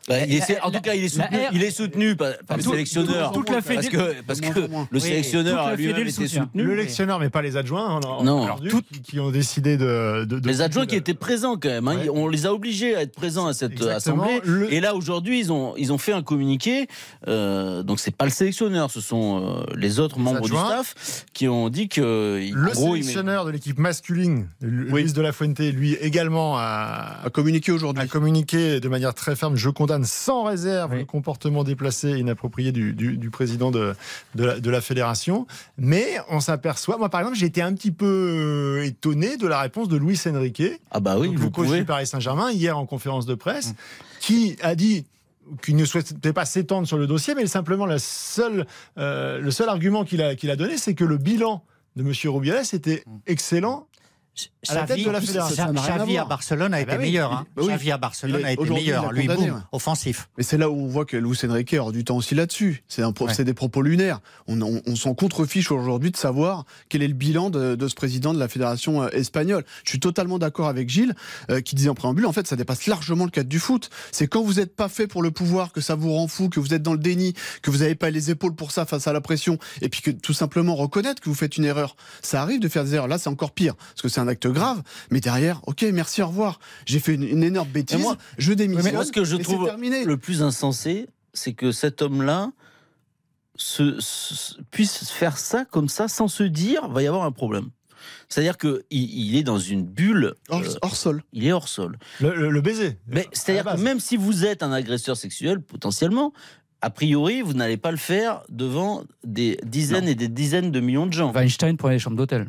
Bah, il est, en tout cas, il est soutenu, il est soutenu par, par le sélectionneur. Toute, toute la parce que, parce que le sélectionneur a lui-même été soutenu. Le sélectionneur, mais pas les adjoints. Hein, non, alors, tout, qui ont décidé de. de, de les adjoints de... qui étaient présents quand même. Hein, ouais. On les a obligés à être présents à cette Exactement. assemblée. Le... Et là, aujourd'hui, ils ont, ils ont fait un communiqué. Euh, donc, c'est pas le sélectionneur, ce sont euh, les autres les membres adjoints. du staff qui ont dit que. Le gros, sélectionneur met... de l'équipe masculine, oui. Luis de la Fuente, lui également a, a communiqué aujourd'hui. A communiqué de manière très ferme. Je condamne sans réserve oui. le comportement déplacé et inapproprié du, du, du président de, de, la, de, la, fédération. Mais on s'aperçoit, moi par exemple, j'ai été un petit peu étonné de la réponse de Luis Enrique, ah bah oui, le coach du Paris Saint-Germain, hier en conférence de presse, mmh. qui a dit qu'il ne souhaitait pas s'étendre sur le dossier, mais simplement la seule, euh, le seul argument qu'il a, qu'il a donné, c'est que le bilan de M. Rubiales était excellent à la tête de la fédération. Xavi à. Barcelone a Ah été bah oui. meilleur. hein. Bah. Xavi à Barcelone a été meilleur. Lui, boum, ouais. offensif. Mais c'est là où on voit que Luis Enrique a du temps aussi là-dessus. C'est Ouais. des propos lunaires. On, on, on s'en contrefiche aujourd'hui de savoir quel est le bilan de, de ce président de la fédération euh, espagnole. Je suis totalement d'accord avec Gilles euh, qui disait en préambule, en fait, ça dépasse largement le cadre du foot. C'est quand vous n'êtes pas fait pour le pouvoir, que ça vous rend fou, que vous êtes dans le déni, que vous n'avez pas les épaules pour ça face à la pression, et puis que tout simplement reconnaître que vous faites une erreur. Ça arrive de faire des erreurs. Là, c'est encore pire parce que c'est un acte grave. Mais derrière, ok, merci, au revoir. J'ai fait une, une énorme bêtise. moi- je démissionne. Moi, ce que je trouve le plus insensé, c'est que cet homme-là se, se- puisse faire ça comme ça sans se dire va y avoir un problème. C'est-à-dire qu'il il est dans une bulle. hors, euh, hors sol. il est hors sol. Le, le- le baiser. Mais c'est-à-dire que même si vous êtes un agresseur sexuel, potentiellement, a priori, vous n'allez pas le faire devant des dizaines et des dizaines de millions de gens. Weinstein prenait les chambres d'hôtel.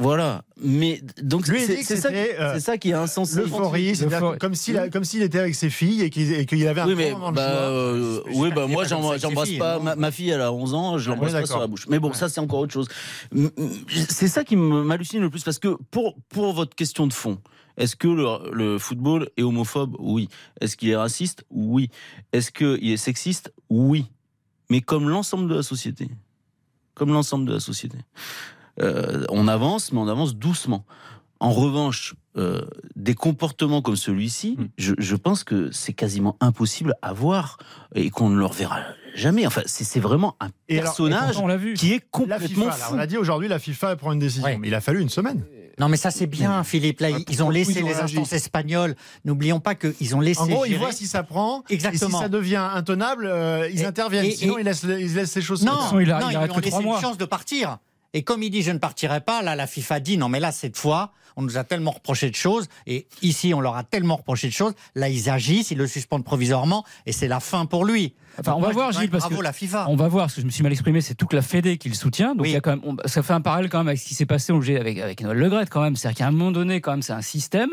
Voilà. Mais donc c'est c'est ça, euh, c'est ça qui est insensé. L'euphorie, c'est-à-dire L'euphorie. comme s'il comme s'il était avec ses filles et qu'il avait un Oui, mais de bah, joie. euh, oui, bah, moi, j'embrasse pas. Ma, ma fille, elle a 11 ans, je l'embrasse Oui, pas sur la bouche. Mais bon, ça, c'est encore autre chose. C'est ça qui m'hallucine le plus parce que pour, pour votre question de fond, est-ce que le, le football est homophobe? Oui. Est-ce qu'il est raciste? Oui. Est-ce qu'il est sexiste? Oui. Mais comme l'ensemble de la société. Comme l'ensemble de la société. Euh, on avance, mais on avance doucement. En revanche, euh, des comportements comme celui-ci, Hmm. je, je pense que c'est quasiment impossible à voir et qu'on ne le reverra jamais. Enfin, c'est c'est vraiment un Et personnage on vu. qui est La complètement FIFA, là, on a dit aujourd'hui, la FIFA prend une décision. Ouais. Mais il a fallu une semaine. Non, mais ça c'est bien, Philippe. Là, ils ont laissé ils ont les instances espagnoles. N'oublions pas qu'ils ont laissé. En gros, ils voient si ça prend. Exactement. Et si ça devient intenable, euh, ils Et- interviennent. et- Sinon, ils, laissent, ils laissent les choses. Non, il a- non, il ils lui ont laissé une chance de partir. Et comme il dit je ne partirai pas, là la FIFA dit non mais là cette fois on nous a tellement reproché de choses et ici on leur a tellement reproché de choses. Là ils agissent, ils le suspendent provisoirement et c'est la fin pour lui. Enfin, Donc on va moi, je voir, Gilles, parce bravo que la FIFA. On va voir, parce que je me suis mal exprimé, c'est toute la Fédé qui le soutient. Donc Oui. il y a quand même, on- ça fait un parallèle quand même avec ce qui s'est passé avec, avec Noël Legrette quand même. C'est-à-dire qu'à un moment donné, quand même, c'est un système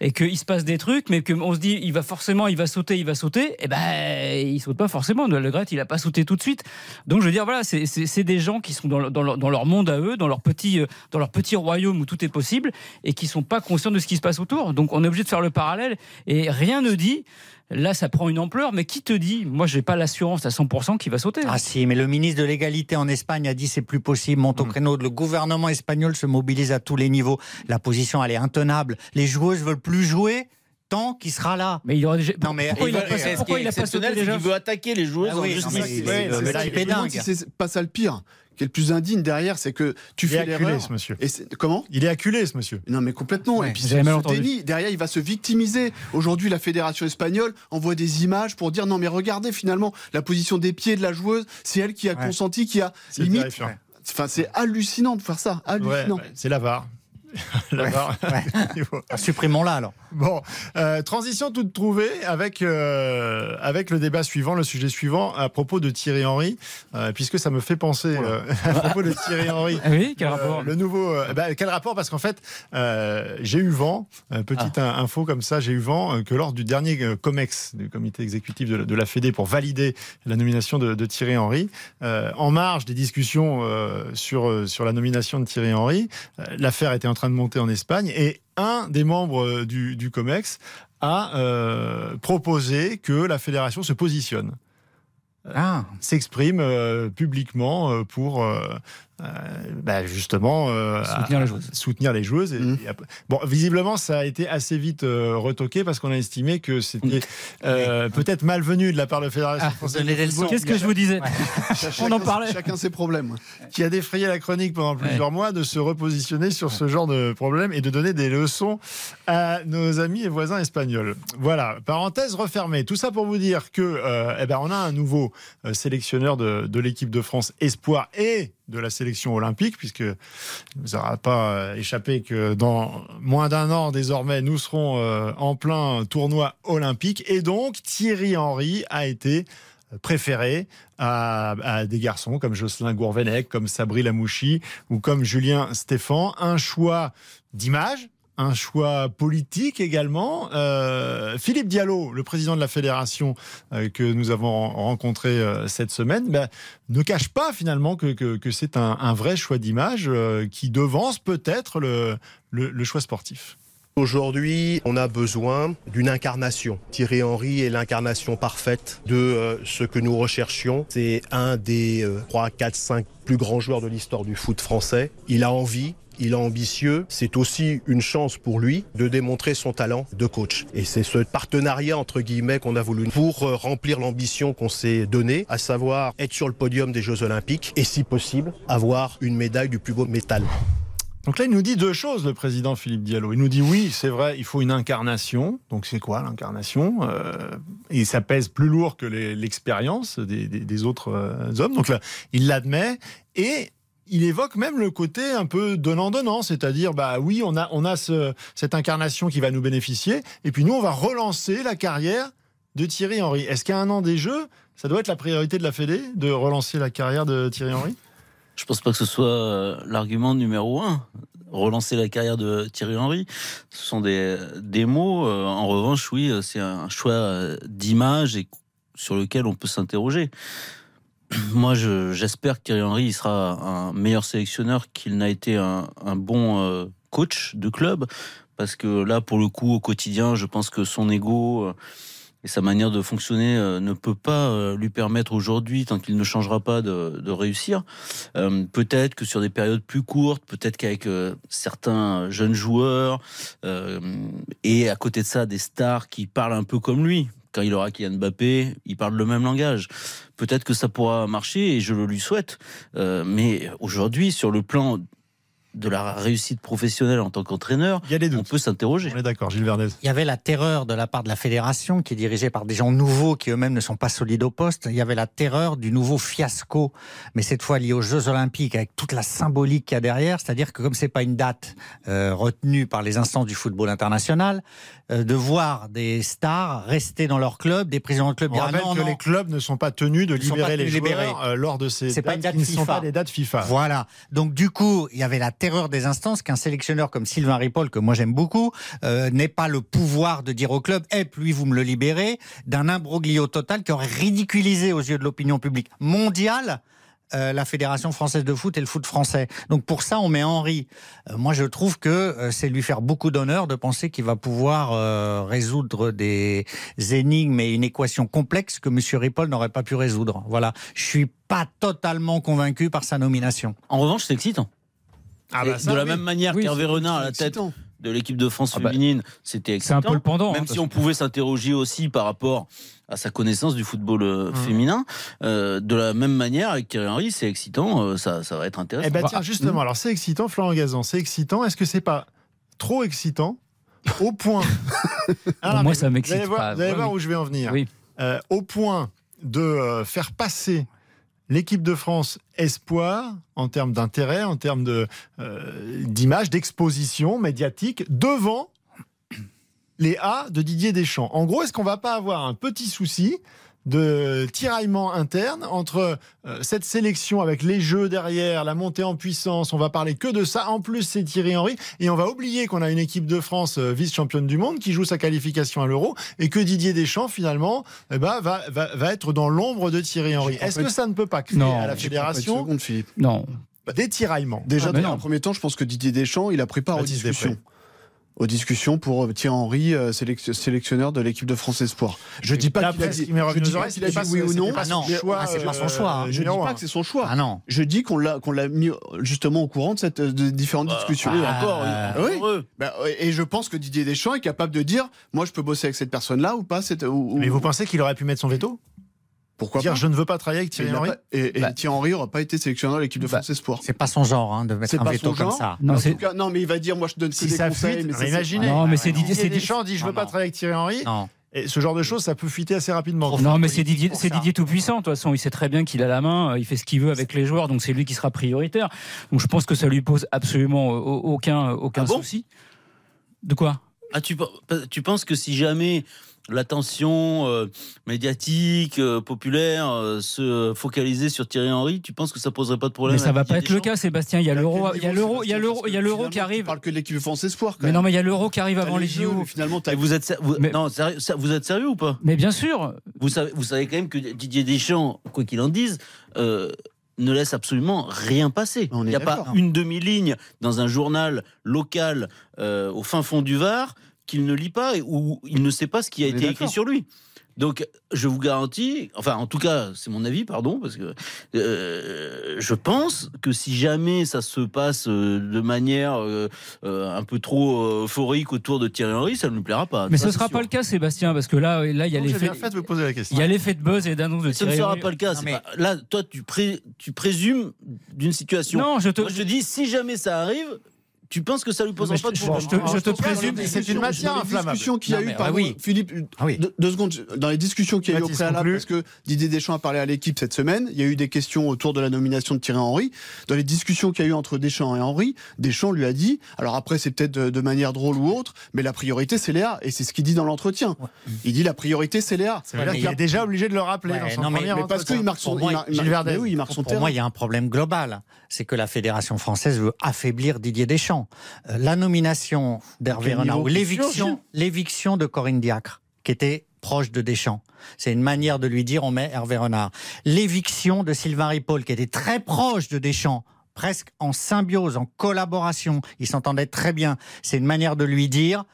et qu'il se passe des trucs, mais qu'on se dit, il va forcément, il va sauter, il va sauter. Et ben, il saute pas forcément. Noël Legrette, il a pas sauté tout de suite. Donc je veux dire, voilà, c'est- des gens qui sont dans, leur- dans leur, dans leur monde à eux, dans leur petit, euh, dans leur petit royaume où tout est possible et qui sont pas conscients de ce qui se passe autour. Donc on est obligé de faire le parallèle et rien ne dit. Là, ça prend une ampleur, mais qui te dit Moi, j'ai pas l'assurance à 100% qu'il va sauter. Ah si, mais le ministre de l'égalité en Espagne a dit c'est plus possible, monte au Mm. créneau. Le gouvernement espagnol se mobilise à tous les niveaux. La position elle est intenable. Les joueuses veulent plus jouer tant qu'il sera là. Mais il aurait déjà. Non, mais- pourquoi il a pas, pourquoi il a pas sauté déjà qu'il veut attaquer les joueuses Ah en oui, justice. non, mais c'est pas ça le pire. Qui est le plus indigne derrière, c'est que tu Il est fais acculé, l'erreur. ce monsieur. Et c'est- comment Il est acculé, ce monsieur. Non mais complètement. Ouais, et puis ce, déni, derrière, il va se victimiser. Aujourd'hui, la fédération espagnole envoie des images pour dire non mais regardez finalement la position des pieds de la joueuse, c'est elle qui a Ouais. consenti, qui a C'est limite. Enfin, c'est hallucinant de faire ça. Hallucinant. ouais, c'est la Ah, Supprimons-la alors. Bon, euh, transition toute trouvée avec, euh, avec le débat suivant, le sujet suivant, à propos de Thierry Henry, euh, puisque ça me fait penser euh, à propos de Thierry Henry. Ah oui, quel Euh, rapport Le nouveau. euh, bah, quel rapport? Parce qu'en fait, euh, j'ai eu vent, euh, petite Ah. in- info comme ça, j'ai eu vent euh, que lors du dernier euh, COMEX, du comité exécutif de, la- de la Fédé, pour valider la nomination de, de Thierry Henry, euh, en marge des discussions euh, sur, euh, sur la nomination de Thierry Henry, euh, l'affaire était en train de monter en Espagne et un des membres euh, du, du COMEX a euh, proposé que la fédération se positionne. Ah, s'exprime euh, publiquement euh, pour bah, justement euh, Soutenir à- les joueuses. soutenir les joueuses. Et- et après- bon, visiblement, ça a été assez vite euh, retoqué parce qu'on a estimé que c'était euh, peut-être malvenu de la part de la Fédération Ah, française. Qu'est-ce que je vous disais On en parlait. Chacun ses problèmes. qui a défrayé la chronique pendant plusieurs mois, de se repositionner sur ce genre de problème et de donner des leçons à nos amis et voisins espagnols. Voilà, parenthèse refermée. Tout ça pour vous dire que euh, eh ben, on a un nouveau euh, sélectionneur de, de l'équipe de France Espoir et de la sélection olympique, puisque il ne vous aura pas euh, échappé que dans moins d'un an désormais, nous serons euh, en plein tournoi olympique. Et donc, Thierry Henry a été préféré à, à des garçons comme Jocelyn Gourvenec, comme Sabri Lamouchi ou comme Julien Stéphan. Un choix d'image, un choix politique également. Euh, Philippe Diallo, le président de la fédération euh, que nous avons rencontré euh, cette semaine, ben, ne cache pas finalement que, c'est un, vrai choix d'image qui devance peut-être le, le, choix sportif. Aujourd'hui, on a besoin d'une incarnation. Thierry Henry est l'incarnation parfaite de ce que nous recherchions. C'est un des euh, 3, 4, 5 plus grands joueurs de l'histoire du foot français. Il a envie, il est ambitieux. C'est aussi une chance pour lui de démontrer son talent de coach. Et c'est ce partenariat, entre guillemets, qu'on a voulu pour euh, remplir l'ambition qu'on s'est donnée, à savoir être sur le podium des Jeux Olympiques et, si possible, avoir une médaille du plus beau métal. Donc là, il nous dit deux choses, le président Philippe Diallo. Il nous dit oui, c'est vrai, il faut une incarnation. Donc c'est quoi l'incarnation euh, Et ça pèse plus lourd que l'expérience des, des, autres euh, hommes. Donc là, il l'admet et il évoque même le côté un peu donnant-donnant, c'est-à-dire bah oui, on a on a ce, cette incarnation qui va nous bénéficier, et puis nous on va relancer la carrière de Thierry Henry. Est-ce qu'à un an des Jeux, ça doit être la priorité de la Fédé de relancer la carrière de Thierry Henry? Je pense pas que ce soit euh, l'argument numéro un. Relancer la carrière de Thierry Henry, ce sont des, des mots. Euh, en revanche, oui, c'est un choix euh, d'image sur lequel on peut s'interroger. Moi, j'espère que Thierry Henry sera un meilleur sélectionneur qu'il n'a été un, un bon coach de club, parce que là, pour le coup, au quotidien, je pense que son ego et sa manière de fonctionner euh, ne peut pas euh, lui permettre aujourd'hui, tant qu'il ne changera pas, de, de réussir. Euh, peut-être que sur des périodes plus courtes, peut-être qu'avec euh, certains jeunes joueurs euh, et à côté de ça des stars qui parlent un peu comme lui. Quand il aura Kylian Mbappé, il parle le même langage. Peut-être que ça pourra marcher et je le lui souhaite. mais aujourd'hui, sur le plan de la réussite professionnelle en tant qu'entraîneur, on peut s'interroger. On est d'accord, Gilles Verdez. Il y avait la terreur de la part de la fédération, qui est dirigée par des gens nouveaux qui eux-mêmes ne sont pas solides au poste. Il y avait la terreur du nouveau fiasco, mais cette fois lié aux Jeux Olympiques, avec toute la symbolique qu'il y a derrière. C'est-à-dire que comme c'est pas une date euh, retenue par les instances du football international, euh, de voir des stars rester dans leur club, des présidents de club On dire rappelle non, que non. les clubs ne sont pas tenus de libérer les libérés. joueurs euh, lors de ces dates pas une date qui ne sont pas des dates FIFA. Voilà. Donc du coup, il y avait la terreur des instances qu'un sélectionneur comme Sylvain Ripoll, que moi j'aime beaucoup, euh, n'ait pas le pouvoir de dire au club "Eh, puis vous me le libérez" d'un imbroglio total qui aurait ridiculisé aux yeux de l'opinion publique mondiale euh, la Fédération française de foot et le foot français. Donc pour ça, on met Henri. Euh, moi, je trouve que euh, c'est lui faire beaucoup d'honneur de penser qu'il va pouvoir euh, résoudre des énigmes et une équation complexe que M. Ripoll n'aurait pas pu résoudre. Voilà. Je suis pas totalement convaincu par sa nomination. En revanche, c'est excitant. Ah bah ça, de la oui. même manière Oui, qu'Hervé Renard à la tête excitant. De l'équipe de France Ah bah, féminine, c'était c'est un peu le pendant, Même hein, si parce on pouvait s'interroger aussi par rapport à sa connaissance du football euh, Mmh. féminin, euh, de la même manière avec Thierry Henry, c'est excitant, euh, ça, ça va être intéressant. Eh ben Bah, tiens, justement, alors c'est excitant, Florent Gazan, c'est excitant. Est-ce que c'est pas trop excitant au point Ah, Moi, mais ça vous m'excite allez voir, pas. Vous allez voir oui. où je vais en venir. Oui. Euh, au point de euh, faire passer l'équipe de France espoir en termes d'intérêt, en termes euh, d'image, d'exposition médiatique devant les A de Didier Deschamps. En gros, est-ce qu'on va pas avoir un petit souci de tiraillement interne entre euh, cette sélection avec les jeux derrière, la montée en puissance, on va parler que de ça. En plus, c'est Thierry Henry et on va oublier qu'on a une équipe de France euh, vice-championne du monde qui joue sa qualification à l'Euro et que Didier Deschamps finalement eh ben, va, va, va être dans l'ombre de Thierry Henry. Est-ce que ça ne peut pas créer Non, à la fédération seconde. Non. des tiraillements Déjà, Ah, mais dans non. un premier temps, je pense que Didier Deschamps, il a pris part aux discussions. Aux discussions pour euh, Thierry Henry, euh, sélec- sélectionneur de l'équipe de France Espoir. Je dis pas qu'il a dit, qu'il a oui son- ou non. Ah non, choix, ah, c'est pas son choix. Je dis pas que c'est son choix. Ah non. Je dis qu'on l'a qu'on l'a mis justement au courant de cette de différentes discussions. Oui, Ah, encore, euh, oui, oui. heureux. Bah, ouais, et je pense que Didier Deschamps est capable de dire, moi je peux bosser avec cette personne-là ou pas. Cette, ou, ou- Mais vous pensez qu'il aurait pu mettre son veto? Pourquoi Dire pas je ne veux pas travailler avec Thierry Henry pas- Et, et Bah. Thierry Henry n'aura pas été sélectionneur de l'équipe de Bah, France Espoir. C'est pas son genre hein, de mettre un pas veto son comme ça. Non, en c'est- tout cas, non, mais il va dire, moi je donne que Si des ça conseils. fuite, mais ça, c'est- imaginez. Non, mais c'est Didier- Didier Deschamps dit je veux Non, pas travailler avec Thierry Henry. Non. Et ce genre de choses, ça peut fuiter assez rapidement. Non, mais c'est Didier, c'est. Didier tout puissant. De toute façon, il sait très bien qu'il a la main, euh, il fait ce qu'il veut avec les joueurs, donc c'est lui qui sera prioritaire. Donc je pense que ça lui pose absolument euh, aucun aucun Ah bon? souci. De quoi? Ah, tu, tu penses que si jamais l'attention euh, médiatique, euh, populaire, euh, se focaliser sur Thierry Henry, tu penses que ça poserait pas de problème Mais ça va pas être le cas, Sébastien. Il y a l'euro, il y a l'euro, il y a l'euro, il y a l'euro qui arrive. parle que l'équipe de France Espoir. Quand Mais même. non, mais il y a l'euro qui arrive avant les JO. finalement, vous êtes, ser- vous, Mais- non, sérieux- ça- vous êtes sérieux ou pas? Mais bien sûr. vous savez, vous savez quand même que Didier Deschamps, quoi qu'il en dise, euh, ne laisse absolument rien passer. On Il n'y a pas une demi-ligne dans un journal local euh, au fin fond du Var qu'il ne lit pas où il ne sait pas ce qui a été écrit sur lui. Donc, je vous garantis, enfin, en tout cas, c'est mon avis, pardon, parce que euh, je pense que si jamais ça se passe euh, de manière euh, euh, un peu trop euphorique autour de Thierry Henry, ça ne lui plaira pas. Mais Ça, ce c'est sera sûr. pas le cas, Sébastien, parce que là, là, il y a l'effet. bien fait de vous poser la question. Il y a l'effet de buzz et d'annonce de Ce ne Thierry sera Henry. pas le cas. Non, c'est mais- pas- Là, toi, tu, pré- tu présumes d'une situation. Non, je te. Moi, je te dis, si jamais ça arrive, tu penses que ça lui Mais je- pas de je- problème je te- je présume- c'est une matière dans les inflammable. discussions qu'il y a Non, eu, pardon, ah oui. Philippe, Ah oui. deux, deux secondes. Dans les discussions qu'il y a eu au préalable, parce que Didier Deschamps a parlé à l'équipe cette semaine, il y a eu des questions autour de la nomination de Thierry Henry. Dans les discussions qu'il y a eu entre Deschamps et Henry, Deschamps lui a dit, alors après c'est peut-être de, de manière drôle ou autre, mais la priorité c'est Léa, et c'est ce qu'il dit dans l'entretien. Il dit la priorité c'est Léa. Qu'il est déjà obligé de le rappeler non, mais- parce qu'il marque son, Pour moi, il marque- il son Pour moi, il y a un problème global. C'est que la Fédération française veut affaiblir Didier Deschamps. Euh, la nomination d'Hervé Renard ou l'éviction, l'éviction de Corinne Diacre, qui était proche de Deschamps. C'est une manière de lui dire on met Hervé Renard. L'éviction de Sylvain Ripoll, qui était très proche de Deschamps presque en symbiose, en collaboration, ils s'entendaient très bien. C'est une manière de lui dire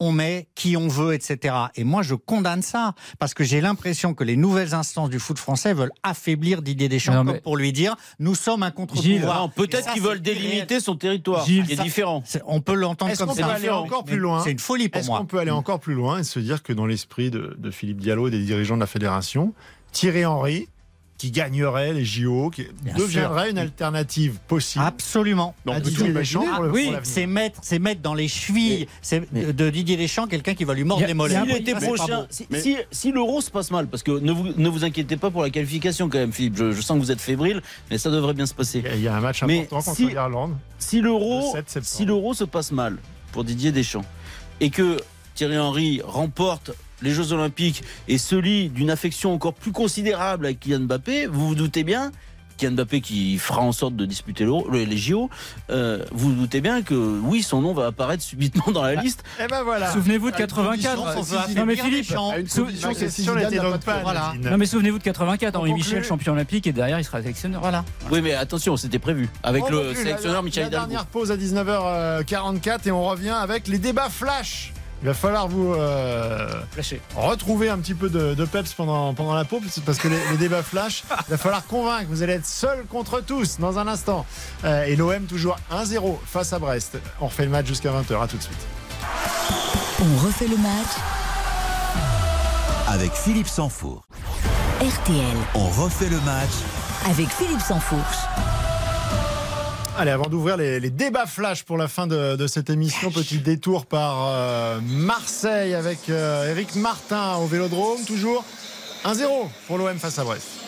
on met qui on veut, etc. Et moi, je condamne ça, parce que j'ai l'impression que les nouvelles instances du foot français veulent affaiblir Didier Deschamps Non, mais- comme pour lui dire, nous sommes un Gilles, contre-pouvoir. Peut-être ça, qu'ils veulent délimiter son territoire. Gilles, qui est ça- différent. c'est- On peut l'entendre Est-ce comme qu'on peut ça. aller encore plus loin C'est une folie pour Est-ce moi. qu'on peut aller encore plus loin et se dire que dans l'esprit de, de Philippe Diallo et des dirigeants de la fédération, Thierry Henry, qui gagnerait les JO, qui Bien deviendrait une alternative possible Absolument. à peut Didier Deschamps Oui, c'est mettre, c'est mettre dans les chevilles c'est de, de Didier Deschamps quelqu'un qui va lui mordre a- les mollets. Si l'été c'est pas prochain, beau. si, Mais- si, si l'euro se passe mal, parce que ne vous, ne vous inquiétez pas pour la qualification quand même, Philippe. Je, je sens que vous êtes fébrile, mais ça devrait bien se passer. Il y a- Il y a un match Mais important contre l'Irlande. Si l'euro, Le 7 septembre. si l'euro se passe mal pour Didier Deschamps et que Thierry Henry remporte les Jeux Olympiques et se lie d'une affection encore plus considérable avec Kylian Mbappé, vous vous doutez bien. Kylian Mbappé qui fera en sorte de disputer les les JO, euh, vous vous doutez bien que oui, son nom va apparaître subitement dans la liste. Et ben voilà. Souvenez-vous de À une condition, 84. c'est si Non mais Philippe, non mais souvenez-vous de 84, On Henri conclut. Michel champion olympique et derrière il sera sélectionneur. Voilà. Oui, mais attention, c'était prévu avec On le conclut sélectionneur la, Michel La Hidalgo. dernière pause à 19h44 et on revient avec les débats flash. Il va falloir vous euh, retrouver un petit peu de, de peps pendant, pendant la pause parce que les, les débats flash, il va falloir convaincre. Vous allez être seul contre tous dans un instant. Euh, et l'OM toujours 1-0 face à Brest. On refait le match jusqu'à 20h. À tout de suite. On refait le match Avec Philippe Sansfourche. RTL On refait le match avec Philippe Sansfourche. Allez, avant d'ouvrir les, les débats flash pour la fin de, de cette émission, petit détour par euh, Marseille avec euh, Eric Martin au Vélodrome, toujours 1-0 pour l'OM face à Brest.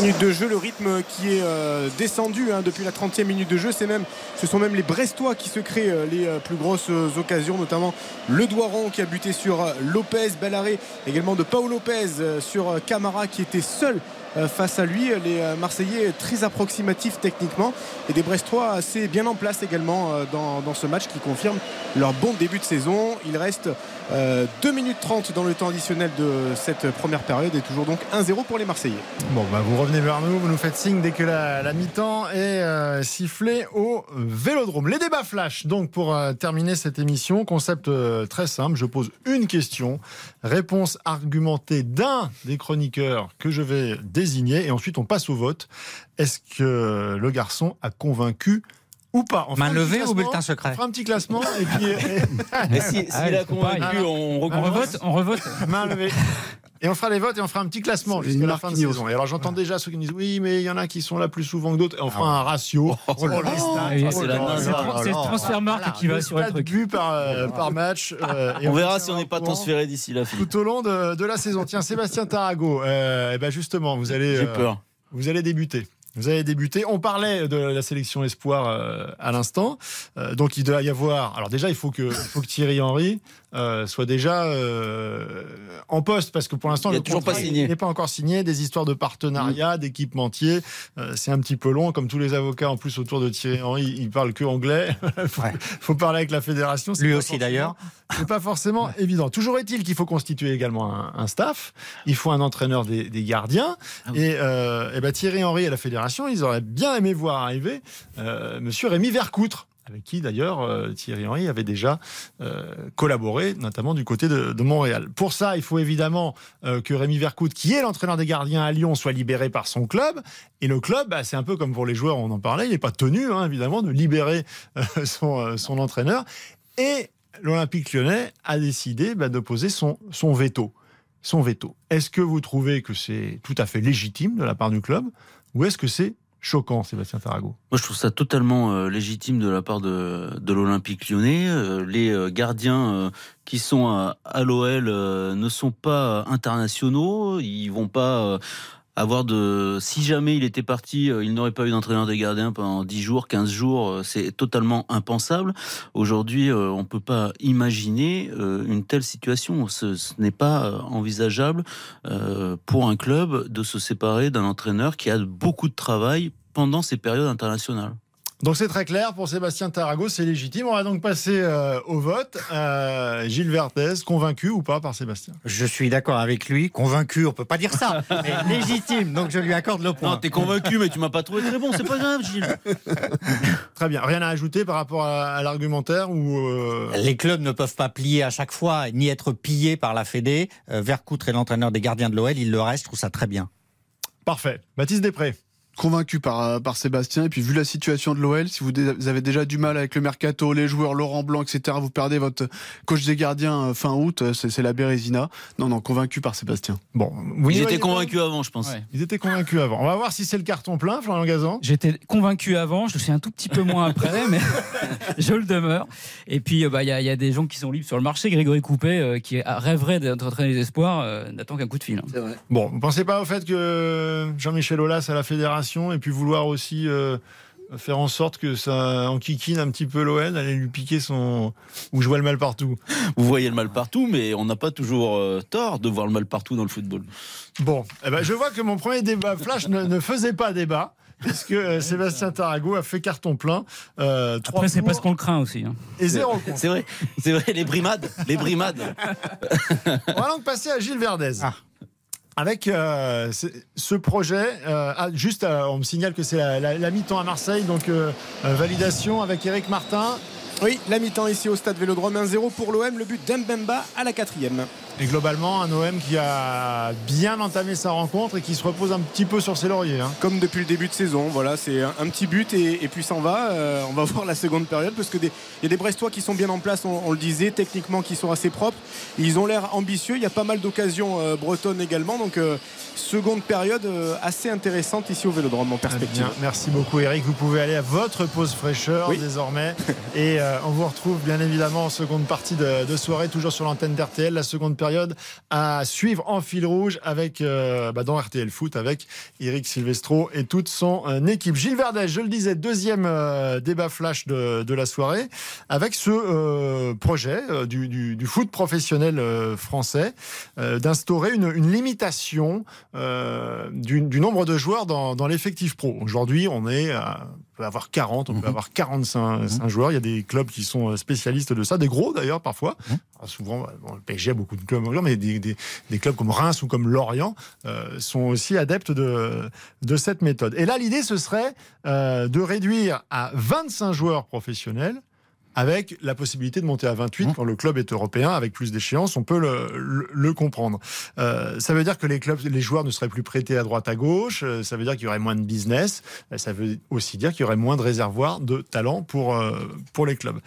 Minutes de jeu, le rythme qui est euh, descendu hein, depuis la 30e minute de jeu. Même, ce sont même les Brestois qui se créent euh, les euh, plus grosses occasions, notamment le Doiron qui a buté sur Lopez, bel également de Paul Lopez sur Camara qui était seul face à lui. Les Marseillais très approximatifs techniquement et des Brestois assez bien en place également dans, ce match qui confirme leur bon début de saison. Il reste euh, 2 minutes 30 dans le temps additionnel de cette première période et toujours donc 1-0 pour les Marseillais. Bon, bah, vous revenez vers nous, vous nous faites signe dès que la, mi-temps est euh, sifflée au Vélodrome. Les débats flash, donc pour euh, terminer cette émission, concept euh, très simple, je pose une question, réponse argumentée d'un des chroniqueurs que je vais désigner, et ensuite on passe au vote. Est-ce que le garçon a convaincu ou pas On fera Main un petit levée ou classement, bulletin secret On fera un petit classement et puis... Mais si, s'il Ah ouais, a convaincu, on revote, on revote. Main levée. Et on fera les votes et on fera un petit classement jusqu'à la fin de saison. Et alors j'entends déjà ceux qui me disent oui, mais il y en a qui sont là plus souvent que d'autres. Et on fera un ratio. Oh stats. Ah, c'est la Oh. C'est le- transfert marque qui va sur le truc. but par, euh, par match. euh, et On verra si on n'est pas au transféré d'ici là. Tout au long de, de la saison. Tiens, Sébastien Tarago, euh, eh ben justement, vous allez, J'ai euh, peur. vous allez débuter. Vous avez débuté. On parlait de la sélection espoir euh, à l'instant. Euh, donc il doit y avoir. Alors déjà, il faut que, faut que Thierry Henry euh, soit déjà euh, en poste parce que pour l'instant, Il le toujours pas contrat, signé. il n'est pas encore signé. Des histoires de partenariat, d'équipementier, euh, c'est un petit peu long. Comme tous les avocats en plus autour de Thierry Henry, ils parlent que anglais. faut, faut parler avec la fédération. c'est Lui aussi, d'ailleurs. C'est pas forcément évident. Toujours est-il qu'il faut constituer également un, un staff. Il faut un entraîneur des, des gardiens. Et, euh, eh ben Thierry Henry et la fédération, ils auraient bien aimé voir arriver euh, Monsieur Rémi Vercoutre. Avec qui d'ailleurs euh, Thierry Henry avait déjà euh, collaboré, notamment du côté de, Montréal. Pour ça, il faut évidemment euh, que Rémi Vercoutre, qui est l'entraîneur des gardiens à Lyon, soit libéré par son club. Et le club, bah, c'est un peu comme pour les joueurs, on en parlait, il n'est pas tenu, hein, évidemment, de libérer euh, son, euh, son entraîneur. Et l'Olympique lyonnais a décidé bah, de poser son, son veto. Son veto. Est-ce que vous trouvez que c'est tout à fait légitime de la part du club ou est-ce que c'est choquant, Sébastien Tarago Moi, je trouve ça totalement euh, légitime de la part de, l'Olympique lyonnais. Euh, les euh, gardiens qui sont à, à l'OL ne sont pas internationaux. Ils vont pas avoir de. Si jamais il était parti, euh, il n'aurait pas eu d'entraîneur des gardiens pendant 10 jours, 15 jours. Euh, C'est totalement impensable. Aujourd'hui, euh, on peut pas imaginer une telle situation. Ce, ce n'est pas envisageable pour un club de se séparer d'un entraîneur qui a beaucoup de travail pendant ces périodes internationales. Donc c'est très clair pour Sébastien Tarago, c'est légitime. On va donc passer euh, au vote. Euh, Gilles Vertès, convaincu ou pas par Sébastien? Je suis d'accord avec lui. Convaincu, on peut pas dire ça. Mais légitime, donc je lui accorde le point. Non, t'es convaincu, mais tu m'as pas trouvé très bon. C'est pas grave, Gilles. Très bien. Rien à ajouter par rapport à, à l'argumentaire ou euh, Les clubs ne peuvent pas plier à chaque fois, ni être pillés par la Fédé. Euh, Vercoutre est l'entraîneur des gardiens de l'OL, il le reste, je trouve ça très bien. Parfait. Baptiste Després. Convaincu par, euh, par Sébastien. Et puis, vu la situation de l'OL, si vous, avez déjà du mal avec le mercato, les joueurs, Laurent Blanc, etc., vous perdez votre coach des gardiens euh, fin août, euh, c'est la Bérésina. Non, non, convaincu par Sébastien. Bon, Ils étaient convaincus avant, je pense. Ouais. Ils étaient convaincus avant. On va voir si c'est le carton plein, Florian Gazan. J'étais convaincu avant, je le suis un tout petit peu moins après, mais je le demeure. Et puis, bah, il y, a- y a des gens qui sont libres sur le marché. Grégory Coupet, euh, qui rêverait d'être entraîné des espoirs, euh, n'attend qu'un coup de fil. hein. Bon, vous pensez pas au fait que Jean-Michel Aulas à la fédération et puis vouloir aussi euh, faire en sorte que ça enquiquine un petit peu l'OL, aller lui piquer son ou jouer le mal partout. Vous voyez le mal partout, mais on n'a pas toujours euh, tort de voir le mal partout dans le football. Bon, eh ben, je vois que mon premier débat flash ne, ne faisait pas débat. Puisque euh, Sébastien Tarago a fait carton plein. Euh, trois Après, c'est parce qu'on le craint aussi. hein. Et zéro. C'est vrai, c'est vrai, les brimades, les brimades. On va donc passer à Gilles Verdez. Avec euh, ce- projet, euh, ah, juste, euh, on me signale que c'est la, la- mi-temps à Marseille, donc validation avec Eric Martin. Oui, la mi-temps ici au stade Vélodrome 1-0 pour l'OM, le but d'Mbemba à la quatrième. Et globalement, un OM qui a bien entamé sa rencontre et qui se repose un petit peu sur ses lauriers. hein. Comme depuis le début de saison, voilà, c'est un, un petit but et, et puis ça en va. Euh, on va voir la seconde période parce que il y a des Brestois qui sont bien en place, on, on le disait, techniquement qui sont assez propres. Ils ont l'air ambitieux. Il y a pas mal d'occasions euh, bretonnes également, donc euh, seconde période assez intéressante ici au Vélodrome en perspective. Bien, merci beaucoup Eric. Vous pouvez aller à votre pause fraîcheur Oui. désormais. Et on vous retrouve bien évidemment en seconde partie de, de soirée, toujours sur l'antenne d'RTL. La seconde période à suivre en fil rouge avec euh, bah, dans RTL Foot avec Eric Silvestro et toute son euh, équipe. Gilles Verdez, je le disais, deuxième euh, débat flash de, de la soirée avec ce projet du, du- du foot professionnel français d'instaurer une, une limitation du, du nombre de joueurs dans, dans l'effectif pro. Aujourd'hui, on est à- peut avoir 40, on peut avoir 45 cinq joueurs. Il y a des clubs qui sont spécialistes de ça, des gros d'ailleurs parfois. Alors, souvent, bon, le PSG a beaucoup de clubs, mais des, des- des clubs comme Reims ou comme Lorient euh, sont aussi adeptes de, de cette méthode. Et là, l'idée, ce serait euh, de réduire à 25 joueurs professionnels avec la possibilité de monter à 28 quand le club est européen, avec plus d'échéances, on peut le, le- le comprendre. Euh, ça veut dire que les clubs, les joueurs ne seraient plus prêtés à droite à gauche. euh, Ça veut dire qu'il y aurait moins de business. euh, Ça veut aussi dire qu'il y aurait moins de réservoirs de talent pour pour les clubs.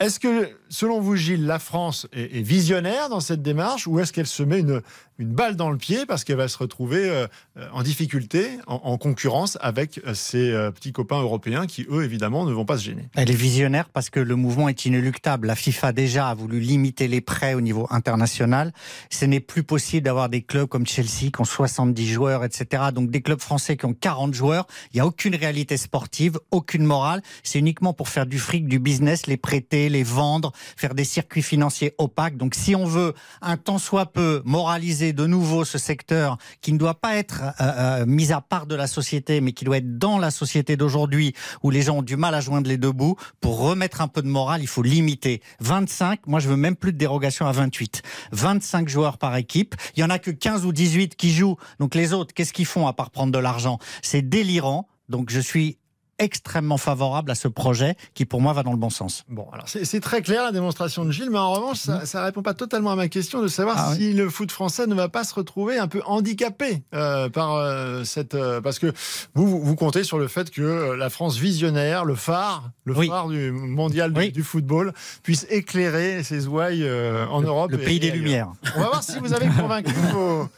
Est-ce que, selon vous, Gilles, la France est, visionnaire dans cette démarche, ou est-ce qu'elle se met une une balle dans le pied parce qu'elle va se retrouver euh, euh, en difficulté, en, en concurrence avec euh, ses petits copains européens qui, eux, évidemment, ne vont pas se gêner? Elle est visionnaire parce que le mouvement est inéluctable. La FIFA déjà a voulu limiter les prêts au niveau international. Ce n'est plus possible d'avoir des clubs comme Chelsea qui ont 70 joueurs, etc. Donc des clubs français qui ont 40 joueurs. Il n'y a aucune réalité sportive, aucune morale. C'est uniquement pour faire du fric, du business, les prêter, les vendre, faire des circuits financiers opaques. Donc si on veut un tant soit peu moraliser de nouveau ce secteur qui ne doit pas être euh, euh, mis à part de la société, mais qui doit être dans la société d'aujourd'hui où les gens ont du mal à joindre les deux bouts, pour remettre un peu de morale, il faut limiter. 25, moi je veux même plus de dérogation à 28. 25 joueurs par équipe. Il y en a que 15 ou 18 qui jouent. Donc les autres, qu'est-ce qu'ils font à part prendre de l'argent? C'est délirant. Donc je suis extrêmement favorable à ce projet qui, pour moi, va dans le bon sens. Bon, alors c'est très clair la démonstration de Gilles, mais en revanche, ça ne répond pas totalement à ma question de savoir Ah si le foot français ne va pas se retrouver un peu handicapé euh, par euh, cette. euh, parce que vous, vous, vous comptez sur le fait que la France visionnaire, le phare, le Oui. phare du mondial du, du football, puisse éclairer ses ouailles euh, en Europe. le et- pays et des. Lumières. On va voir si vous avez convaincu vos,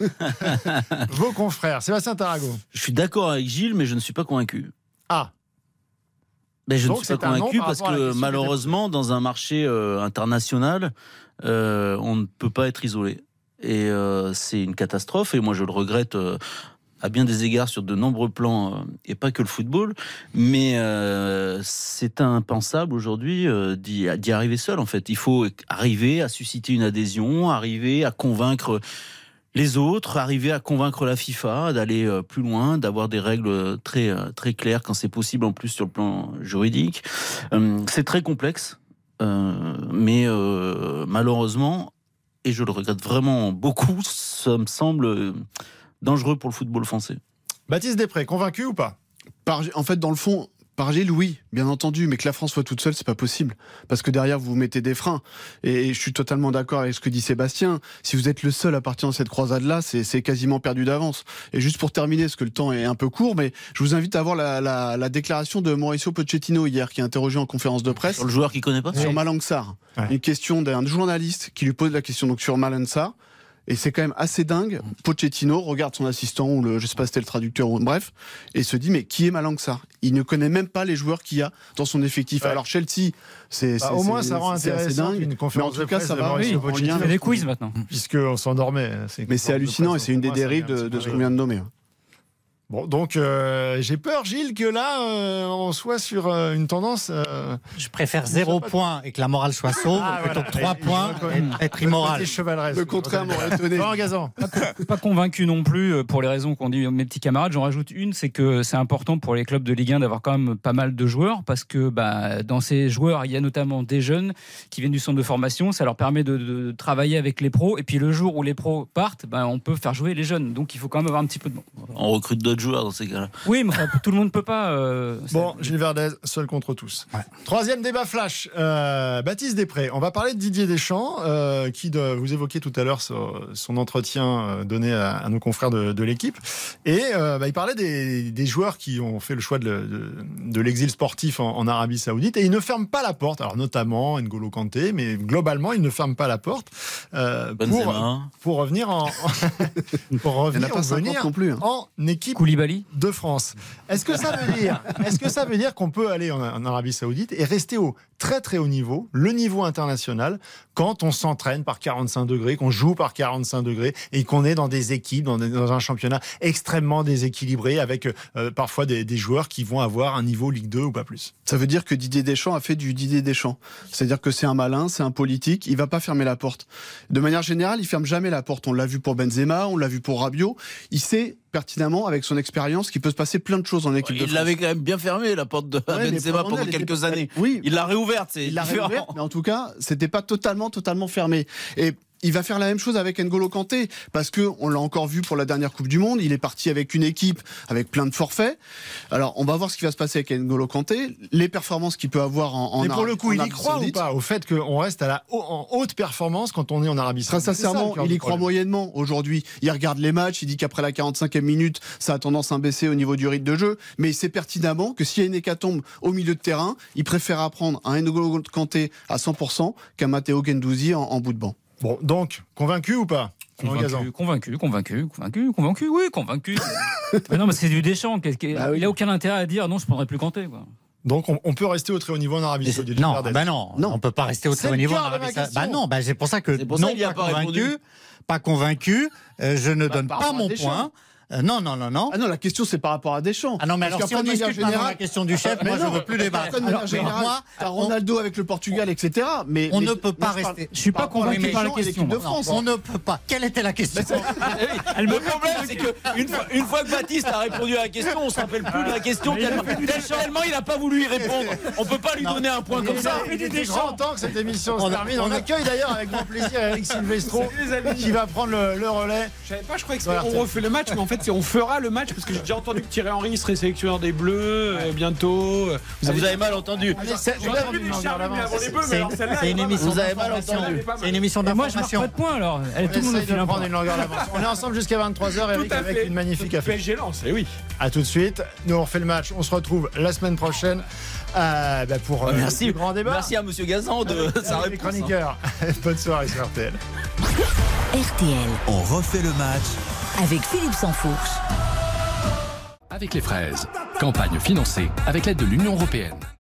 vos confrères. Sébastien Tarago. Je suis d'accord avec Gilles, mais je ne suis pas convaincu. Ah. Mais je Donc, ne suis pas convaincu par parce que malheureusement, dans un marché euh, international, euh, on ne peut pas être isolé. Et euh, c'est une catastrophe. Et moi, je le regrette à bien des égards sur de nombreux plans, et pas que le football. Mais c'est impensable aujourd'hui d'y d'y arriver seul. En fait, il faut arriver à susciter une adhésion, arriver à convaincre les autres, arriver à convaincre la FIFA d'aller euh, plus loin, d'avoir des règles très euh, très claires quand c'est possible en plus sur le plan juridique. Euh, c'est très complexe, euh, mais euh, malheureusement, et je le regrette vraiment beaucoup, ça me semble euh, dangereux pour le football français. Baptiste Després, convaincu ou pas? Par- En fait, dans le fond, par Gilles, oui, bien entendu, mais que la France soit toute seule, c'est pas possible. Parce que derrière, vous mettez des freins. Et je suis totalement d'accord avec ce que dit Sébastien. Si vous êtes le seul à partir dans cette croisade-là, c'est c'est quasiment perdu d'avance. Et juste pour terminer, parce que le temps est un peu court, mais je vous invite à voir la, la- la déclaration de Mauricio Pochettino hier, qui est interrogé en conférence de presse. Sur le joueur qui connaît pas Sur Malang Sarr. Une question d'un journaliste qui lui pose la question donc sur Malang Sarr. Et c'est quand même assez dingue. Pochettino regarde son assistant ou le, je sais pas si c'était le traducteur ou bref, et se dit mais qui est Malang Sarr Il ne connaît même pas les joueurs qu'il y a dans son effectif. Alors Chelsea, c'est Bah, c'est- au moins, c'est- ça rend intéressant dingue. une Mais en tout cas, ça va. Lien Il fait avec- des quiz maintenant. Puisqu'on s'endormait. Mais c'est hallucinant et c'est une des dérives de, de ce qu'on vient de nommer. Bon, donc euh, j'ai peur, Gilles, que là, euh, on soit sur euh, une tendance. euh, Je préfère zéro point et que la morale soit sauve Ah, plutôt voilà. que trois points et être immoral. Le contraire m'aurait étonné. Laurent Gazan. pas convaincu non plus pour les raisons qu'ont dit mes petits camarades. J'en rajoute une, c'est que c'est important pour les clubs de Ligue 1 d'avoir quand même pas mal de joueurs parce que bah, dans ces joueurs, il y a notamment des jeunes qui viennent du centre de formation. Ça leur permet de, de travailler avec les pros. Et puis le jour où les pros partent, bah, on peut faire jouer les jeunes. Donc il faut quand même avoir un petit peu de. On recrute d'autres joueurs dans ces cas-là. Oui, mais enfin, tout le monde ne peut pas. euh, Bon, Gilles Verdez, seul contre tous. Troisième débat flash. Euh, Baptiste Després. On va parler de Didier Deschamps, euh, qui, de, vous évoquiez tout à l'heure son, son entretien donné à, à nos confrères de, de l'équipe. Et euh, bah, il parlait des, des joueurs qui ont fait le choix de, le- de- de l'exil sportif en, en Arabie Saoudite. Et ils ne ferment pas la porte. Alors, notamment N'Golo Kanté, mais globalement, ils ne ferment pas la porte euh, pour, pour revenir en. pour Il en revenir, pas ou 50 venir non plus. hein. en équipe De France. Est-ce que ça veut dire, qu'on peut aller en Arabie Saoudite et rester au très très haut niveau, le niveau international, quand on s'entraîne par 45 degrés, qu'on joue par 45 degrés et qu'on est dans des équipes, dans, des- dans un championnat extrêmement déséquilibré avec euh, parfois des, des joueurs qui vont avoir un niveau Ligue 2 ou pas plus. Ça veut dire que Didier Deschamps a fait du Didier Deschamps. C'est-à-dire que c'est un malin, c'est un politique, il va pas fermer la porte. De manière générale, il ferme jamais la porte. On l'a vu pour Benzema, on l'a vu pour Rabiot. Il sait pertinemment, avec son expérience, qu'il peut se passer plein de choses en équipe de Il France. l'avait quand même bien fermé, la porte de Ouais, Benzema pendant, pendant elle était quelques années. Oui. Il l'a réouverte, c'est Il l'a réouverte, mais en tout cas, c'était pas totalement, totalement fermé. Et il va faire la même chose avec N'Golo Kanté parce que on l'a encore vu pour la dernière Coupe du Monde. Il est parti avec une équipe avec plein de forfaits. Alors, on va voir ce qui va se passer avec N'Golo Kanté, les performances qu'il peut avoir en. en Mais pour le coup, il y croit ou pas au fait qu'on reste à la, en haute performance quand on est en Arabie Très Saoudite le sincèrement, il y croit moyennement aujourd'hui. Il regarde les matchs, il dit qu'après la 45e minute, ça a tendance à baisser au niveau du rythme de jeu, mais il sait pertinemment que s'il y a une hécatombe au milieu de terrain, il préfère apprendre un N'Golo Kanté à 100% qu'un Matteo Gendouzi en, en bout de banc. Bon, donc, convaincu ou pas Convaincu, convaincu, convaincu, convaincu, convaincu, oui, convaincu. mais non, mais c'est du que- Bah oui. Il a aucun intérêt à dire non, je prendrai plus Kanté. Quoi. Donc on, on peut rester au très haut niveau en Arabie Saoudite. Non, bah non, Non. on peut pas rester au très haut niveau. en Arabie Saoudite. Bah non, bah c'est pour ça que ça non, a pas, pas convaincu, répondu. pas convaincu. euh, je ne Bah, donne pas mon point. Euh, non, non, non, non. Ah non, la question c'est par rapport à Deschamps. Ah non, mais Parce alors si on discute maintenant générale- la question du chef, Mais moi non, je veux plus débattre. Alors, générale, moi, t'as on- Ronaldo avec le Portugal, etc. Mais On mais- ne peut pas je parle- rester. Je suis pas convaincu par la question. de Non, France. On ne peut pas. Quelle était la question Elle Le me problème, c'est que une fois, une fois que Baptiste a répondu à la question, on se rappelle plus de la question tellement, il n'a pas voulu y répondre. On peut pas lui donner un point comme ça. Il était grand temps que cette émission se On a- termine. On accueille d'ailleurs avec grand plaisir Eric Silvestro qui va prendre le, le relais. Je savais pas, je croyais que Voilà, c'était- on refait le match, mais en fait, on fera le match parce que j'ai déjà entendu que Thierry Henry serait sélectionneur des Bleus euh, bientôt. Vous avez mal entendu. C'est- vous avez entendu une émission Vous avez mal d'information. entendu. C'est une émission Et moi, je marque d'information. pas de points alors. On tout le monde me essaye file de un prendre point. une longueur d'avance. On est ensemble jusqu'à 23h, Eric, Tout à avec fait. une magnifique affiche. PSG lance, eh oui. A tout de suite. Nous, on refait le match. On se retrouve la semaine prochaine euh, bah, pour euh, Merci. le grand débat. Merci à Monsieur Gazan de sa Avec réponse. chroniqueurs. Bonne soirée sur RTL. RTL, On refait le match avec Philippe Sansfourche. Avec les fraises. Campagne financée avec l'aide de l'Union européenne.